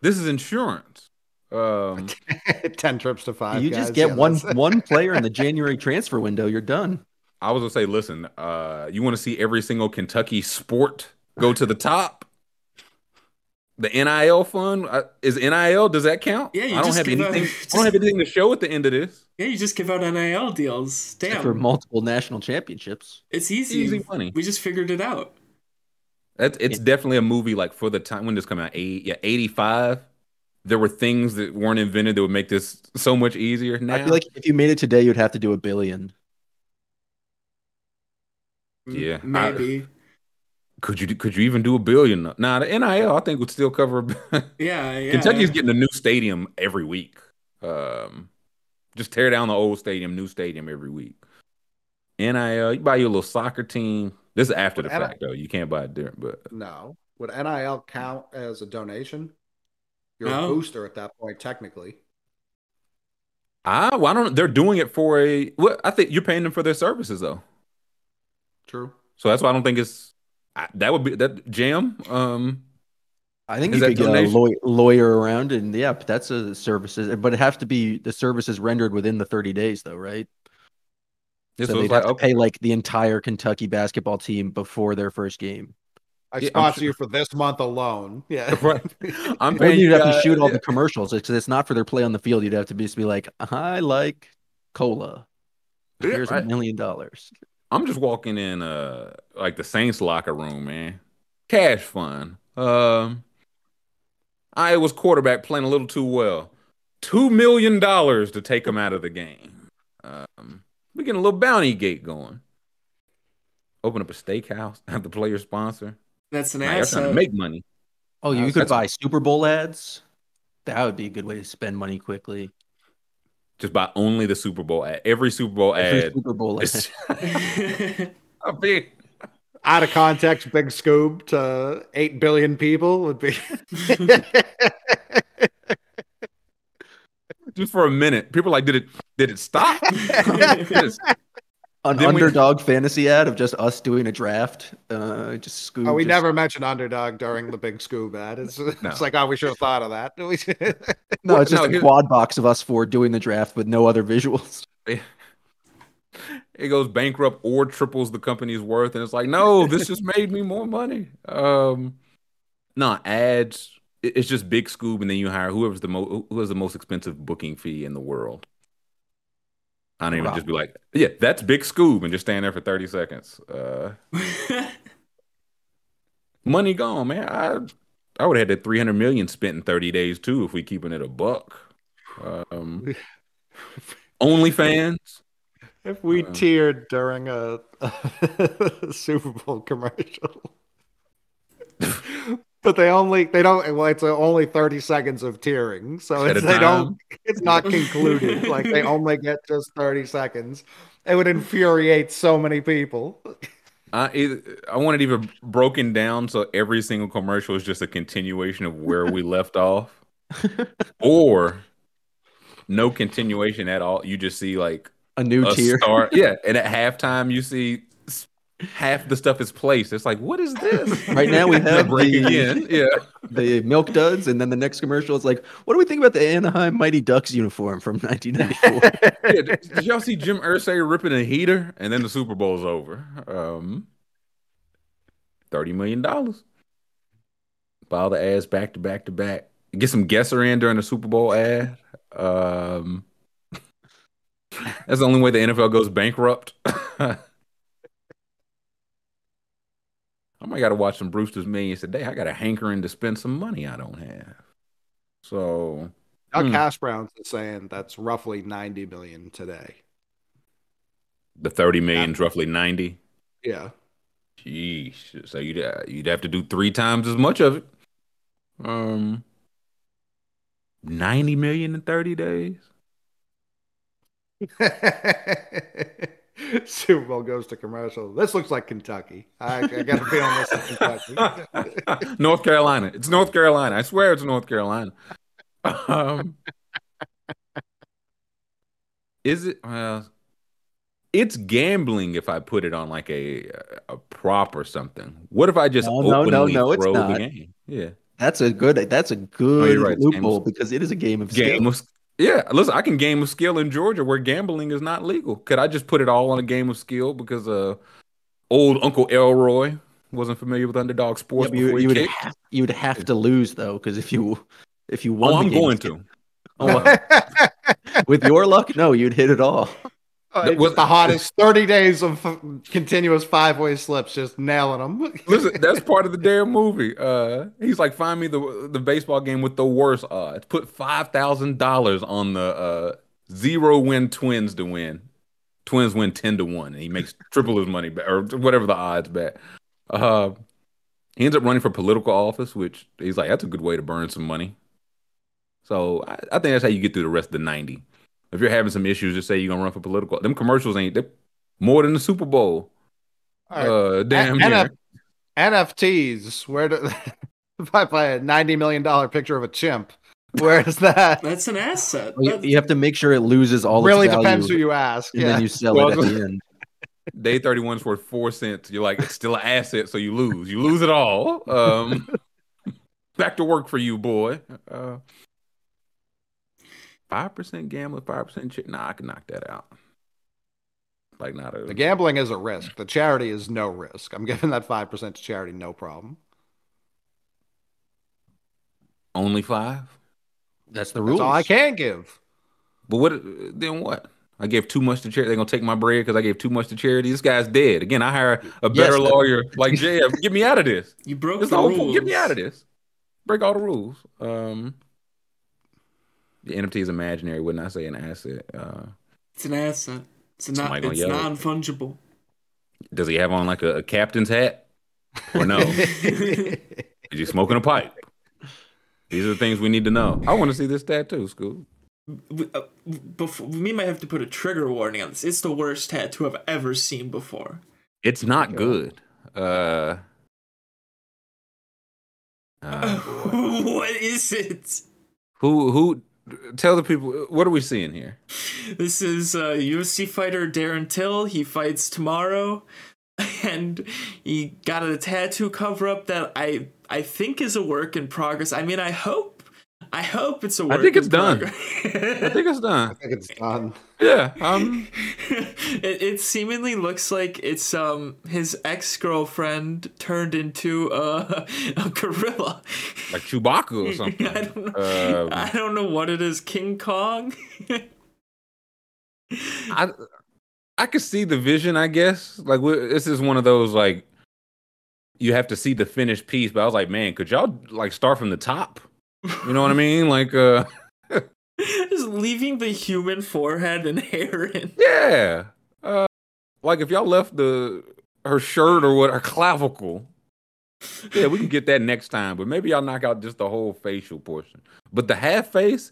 This is insurance. Um, Ten trips to five. You guys. just get Yeah, one that's- one player in the January transfer window. You're done. I was gonna say, listen, uh, you want to see every single Kentucky sport go to the top? The NIL fund uh, is NIL. Does that count? Yeah, you I don't just have give out- anything. I don't have anything to show at the end of this. Yeah, you just give out NIL deals. Damn. for multiple national championships. it's easy. Easy money. We just figured it out. That's it's definitely a movie like for the time when this come out, eight, yeah, eighty five. There were things that weren't invented that would make this so much easier. Now, I feel like if you made it today, you'd have to do a billion. M- Yeah, I- Maybe. Could you could you even do a billion? Nah, the NIL I think would still cover. yeah, yeah. Kentucky's getting a new stadium every week. Um, just tear down the old stadium, new stadium every week. NIL, you buy your little soccer team. This is after the But NIL fact though. You can't buy it during, but No. Would NIL count as a donation? You're No. a booster at that point, technically. I why don't they're doing it for a what? I think you're paying them for their services though. True. So that's why I don't think it's I, that would be that jam. Um, I think you that could get a donation? law- lawyer around, and yeah, but that's a services, but it has to be the services rendered within the 30 days, though, right? yeah, so so they'd like have to okay, pay like the entire Kentucky basketball team before their first game. I Yeah, sponsor sure- you for this month alone. Yeah. right. I'm Or paying you'd you have to shoot all the commercials because it's not for their play on the field. You'd have to be, just be like, I like cola. Yeah, Here's a right. million dollars. I'm just walking in uh like the Saints locker room, man. Cash fund. Um I was quarterback playing a little too well. Two million dollars to take him out of the game. Um we getting a little bounty gate going. Open up a steakhouse, have the player sponsor. That's an Nah, you're trying to make money. Oh, you Uh, could buy Super Bowl ads. That would be a good way to spend money quickly. Just buy only the Super Bowl ad. Every Super Bowl Every ad. Super Bowl ad. is- a big Out of context, big Scoob to eight billion people would be. just for a minute. People are like, did it did it stop? Did it- An Then we- underdog fantasy ad of just us doing a draft. Uh, just Scoob. Oh, we just- never mentioned underdog during the big Scoob ad. It's, No. it's like, oh, we should have thought of that. No, it's just No, a here- quad box of us four doing the draft with no other visuals. it goes bankrupt or triples the company's worth, and it's like, no, this just made me more money. Um, no ads. It's just big Scoob, and then you hire whoever's the most who has the most expensive booking fee in the world. I don't even Rob. just be like, yeah, that's big Scoob, and just stand there for thirty seconds. Uh, money gone, man. I I would have had that three hundred million spent in thirty days too if we keeping it a buck. Um, OnlyFans. if we Uh. teared during a, Super Bowl commercial. But they only they don't well it's uh, only 30 seconds of tearing. So it's, they don't it's not concluded. like they only get just 30 seconds. It would infuriate so many people. I either, I want it even broken down so every single commercial is just a continuation of where we left off, or no continuation at all. You just see like A new a tier. start, yeah, and at halftime you see s- half the stuff is placed. It's like, what is this? Right now we have breaking break the- again, yeah. the milk duds, and then the next commercial is like, "What do we think about the Anaheim Mighty Ducks uniform from 1994?" yeah. Did, did y'all see Jim Irsay ripping a heater, and then the Super Bowl's over? Um, thirty million dollars. File the ads back to back to back. Get some guesser in during the Super Bowl ad. Um, that's the only way the NFL goes bankrupt. I might got to watch some Brewster's Millions today. I got a hankering to spend some money I don't have. So Now Hmm. Cash Brown's is saying that's roughly 90 million today. the thirty million is roughly ninety. Yeah. Jeez. So you'd uh, you'd have to do three times as much of it. Um, ninety million in thirty days. Super Bowl goes to commercial. This looks like Kentucky. I, I got a feeling this is Kentucky. North Carolina. It's North Carolina. I swear it's North Carolina. Um, is it? Well, it's gambling if I put it on like a a prop or something. What if I just No, no, no, openly no, it's throw the not. game? Yeah. That's a good. That's a good Oh, right, loophole because it is a game of skill. game of yeah listen i can game of skill in georgia where gambling is not legal. Could i just put it all on a game of skill because uh old uncle elroy wasn't familiar with underdog sports but you, you would, have, you would have to lose though because if you if you won, oh i'm going skill- to. Oh, with your luck, no, you'd hit it all. Uh, was- the hottest 30 days of continuous five way slips, just nailing them. listen that's part of the damn movie uh. He's like find me the the baseball game with the worst odds. Put five thousand dollars on the uh zero win twins to win. Twins win 10 to 1 and he makes triple his money back or whatever the odds bet. Uh he ends up running for political office which he's like that's a good way to burn some money. So i, I think that's how you get through the rest of the 90 if you're having some issues just say you're gonna run for political them commercials ain't they more than the super bowl All right. uh damn N- near. NFTs, where do if I buy a $90 million picture of a chimp, where is that? That's an asset. You, That's- you have to make sure it loses all. really its value, depends who you ask. and Yeah. then you sell Well, it at the end. Day 31 is worth four cents. You're like, it's still an asset, so you lose. You lose it all. Um, back to work for you, boy. Uh, 5% gambling, 5% chick. Nah, I can knock that out. Like, not a. The gambling is a risk. The charity is no risk. I'm giving that 5% to charity, no problem. Only five? That's the That's rule. all I can give. But what? Then what? I gave too much to charity. They're gonna take my bread because I gave too much to charity. This guy's dead. Again, I hire a better Yes, lawyer like JF. Get me out of this. you broke This the the rules. point. Get me out of this. Break all the rules. Um, the NFT is imaginary. Wouldn't I say an asset? Uh, It's an asset. It's not. It's non fungible. does he have on like a, a captain's hat? Or no? is he smoking a pipe? These are the things we need to know. I want to see this tattoo, Scoob. Before, we might have to put a trigger warning on this. It's the worst tattoo I've ever seen before. It's not good. Uh, uh, what is it? who who tell the people what are we seeing here? This is uh, UFC fighter Darren Till. He fights tomorrow, and he got a tattoo cover up that I I think is a work in progress. I mean, I hope I hope it's a work. I think it's done. I think it's done. I think it's done. Yeah. Um. it, it seemingly looks like it's um his ex girlfriend turned into a, a gorilla. Like Chewbacca or something. I don't know. Um, I don't know what it is. King Kong. I I could see the vision. I guess like this is one of those like you have to see the finished piece. But I was like, man, could y'all like start from the top? You know what I mean? Like, uh, Just leaving the human forehead and hair in. yeah. Uh, like if y'all left the her shirt or what her clavicle. Yeah, we can get that next time. But maybe y'all knock out just the whole facial portion. But the half face,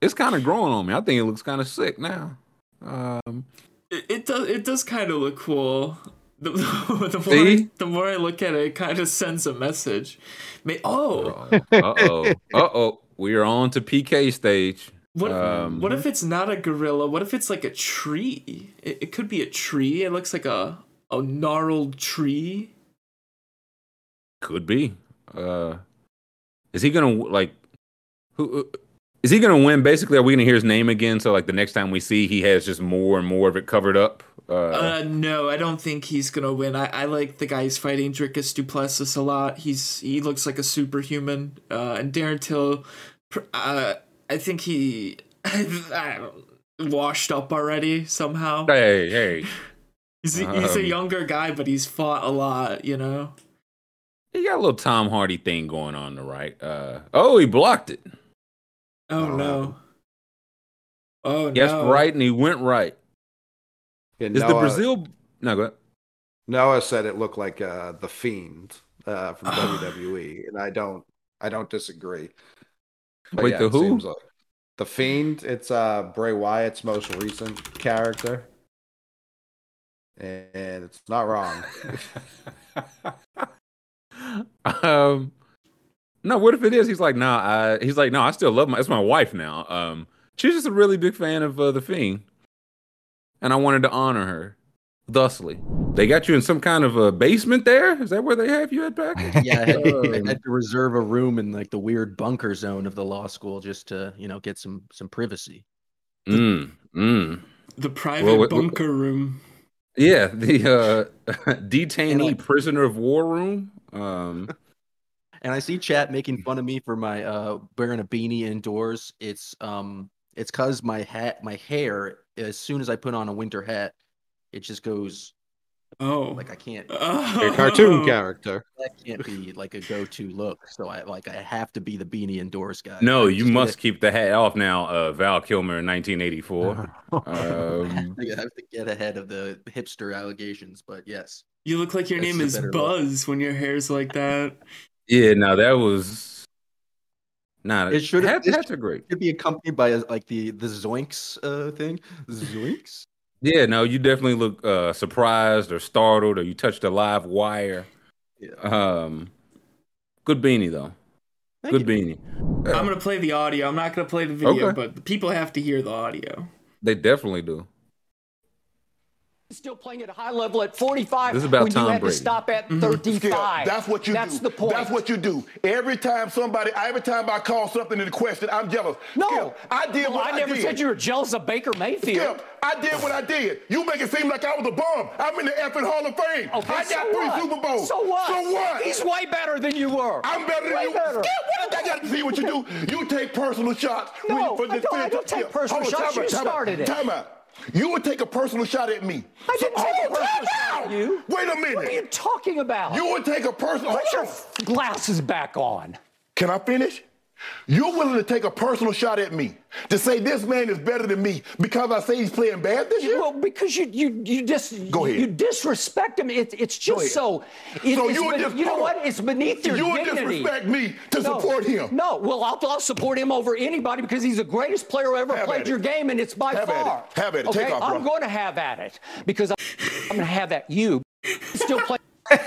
it's kind of growing on me. I think it looks kind of sick now. Um, It, it does. It does kind of look cool. The, the, more See? I, the more I look at it, it kind of sends a message. May, oh, uh oh, uh oh, we are on to PK stage. what? Um, what if it's not a gorilla? What if it's like a tree? It, it could be a tree. It looks like a a gnarled tree. Could be. Uh, is he gonna like? Who is he gonna win? Basically, are we gonna hear his name again? So like the next time we see, he has just more and more of it covered up. Uh, Uh, no, I don't think he's gonna win. I, I like the guy who's fighting Dricus du Plessis a lot. He's he looks like a superhuman. Uh, and Darren Till, uh, I think he washed up already somehow. hey, hey, He's a, he's a Um, younger guy, but he's fought a lot. You know. he got a little Tom Hardy thing going on the right. Uh, oh, he blocked it. Oh no. Oh no. Guessed right, and he went right. Yeah, Is the Brazil? No, go ahead. Noah said it looked like uh, the Fiend uh, from. WWE, and I don't, I don't disagree. But Wait, yeah, the who? seems like- the Fiend. It's uh, Bray Wyatt's most recent character, and it's not wrong. um, no. What if it is? He's like, nah. I, he's like, no. I still love my. It's my wife now. Um, she's just a really big fan of uh, the Fiend, and I wanted to honor her. Thusly, they got you in some kind of a basement. There is that where they have you at back? Yeah, I had, I Um, had to reserve a room in like the weird bunker zone of the law school just to, you know, get some some privacy. mm, mm. the private Well, what- bunker room. Yeah, the uh, detainee like- prisoner of war room. Um, And I see chat making fun of me for my uh wearing a beanie indoors. It's um it's cuz my hat my hair as soon as I put on a winter hat, it just goes Oh. like I can't oh. A cartoon character. that can't be like a go-to look. So I like I have to be the beanie indoors guy. no, you must keep the hat off now. Uh, Val Kilmer in 1984. Um, I have to get ahead of the hipster allegations, but yes. You look like your That's name is better look. Buzz when your hair's like that. Yeah, now that was nah. It should've- hats, it hats are great. Should be accompanied by like the the Zoinks uh thing. Zoinks? Yeah, no, you definitely look uh, surprised or startled, or you touched a live wire. Yeah. Um, good beanie though. Thank good you. beanie. I'm gonna play the audio. I'm not gonna play the video, Okay. but the people have to hear the audio. They definitely do. Still playing at a high level at 45 This is about when Tom you had Brady. to stop at Mm-hmm. 35. Skip, that's what you That's do. the point. That's what you do. Every time somebody, every time I call something into question, I'm jealous. No, Skip, I did Well, what I, did. I never did. said you were jealous of Baker Mayfield. Skip, I did what I did. You make it seem like I was a bum. I'm in the effing Hall of Fame. Okay, I got so three what? Super Bowls. So what? So what? He's way better than you were. I'm better than you. better. Skip, what does that got to see what you do? You take personal shots. No, when- I don't- I don't take personal hold shots. time You time out, started it. Time out. You would take a personal shot at me. I didn't So- take a personal shot at you. Wait a minute. What are you talking about? You would take a personal. Put your glasses back on. Can I finish? You're willing to take a personal shot at me to say this man is better than me because I say he's playing bad this year? Well, because you you you dis Go ahead. you disrespect him. It, it's just so. It, So you would ben- just- you know what? It's beneath your You would dignity. disrespect me to No. support him. No, well, I'll, I'll support him over anybody because he's the greatest player who ever Have played your it. game, and it's by Have at it. far. Have at it. Okay, Take off, I'm going to have at it because I'm, I'm going to have at you. Still play.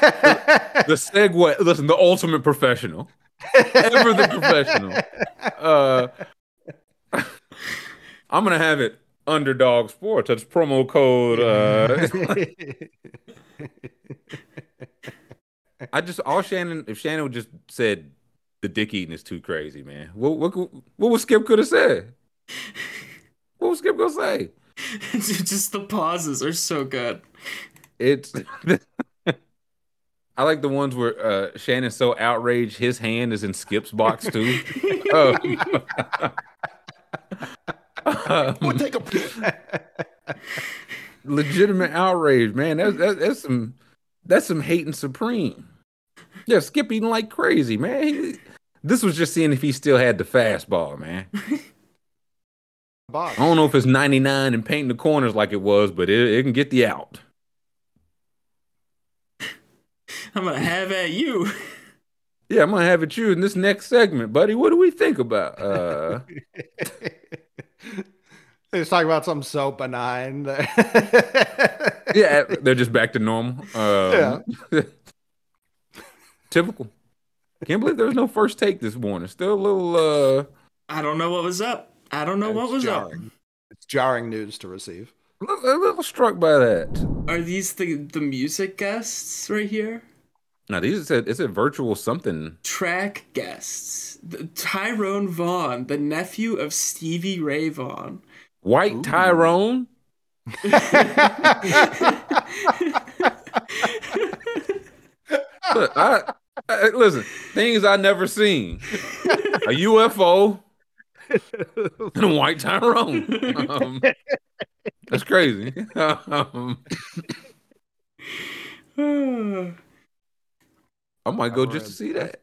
The segue. Listen, the ultimate professional. Ever the professional. Uh, I'm gonna have it underdog sports. That's promo code. Uh, I just all Shannon. If Shannon would just said the dick eating is too crazy, man. What what what would Skip could have said? What was Skip gonna say? Just the pauses are so good. It's. I like the ones where uh, Shannon's so outraged his hand is in Skip's box too. um, um, take a legitimate outrage, man. That's, that's that's some that's some hating supreme. Yeah, Skip eating like crazy, man. He- this was just seeing if he still had the fastball, man. box. I don't know if it's 99 and painting the corners like it was, but it, it can get the out. I'm gonna have at you. Yeah, I'm gonna have at you in this next segment, buddy. What do we think about? Uh They just talk about something so benign. yeah, they're just back to normal. Um, typical. Can't believe there was no first take this morning. Still a little uh I don't know what was up. I don't know what was jarring. It's jarring news to receive. A little, a little struck by that. Are these the the music guests right here? Now these said it's a virtual something. Track guests. The, Tyrone Vaughan, the nephew of Stevie Ray Vaughan. White Tyrone. Look, I, I- listen, things I never seen. A UFO and a white Tyrone. Um, that's crazy. Um, I might go just to see that.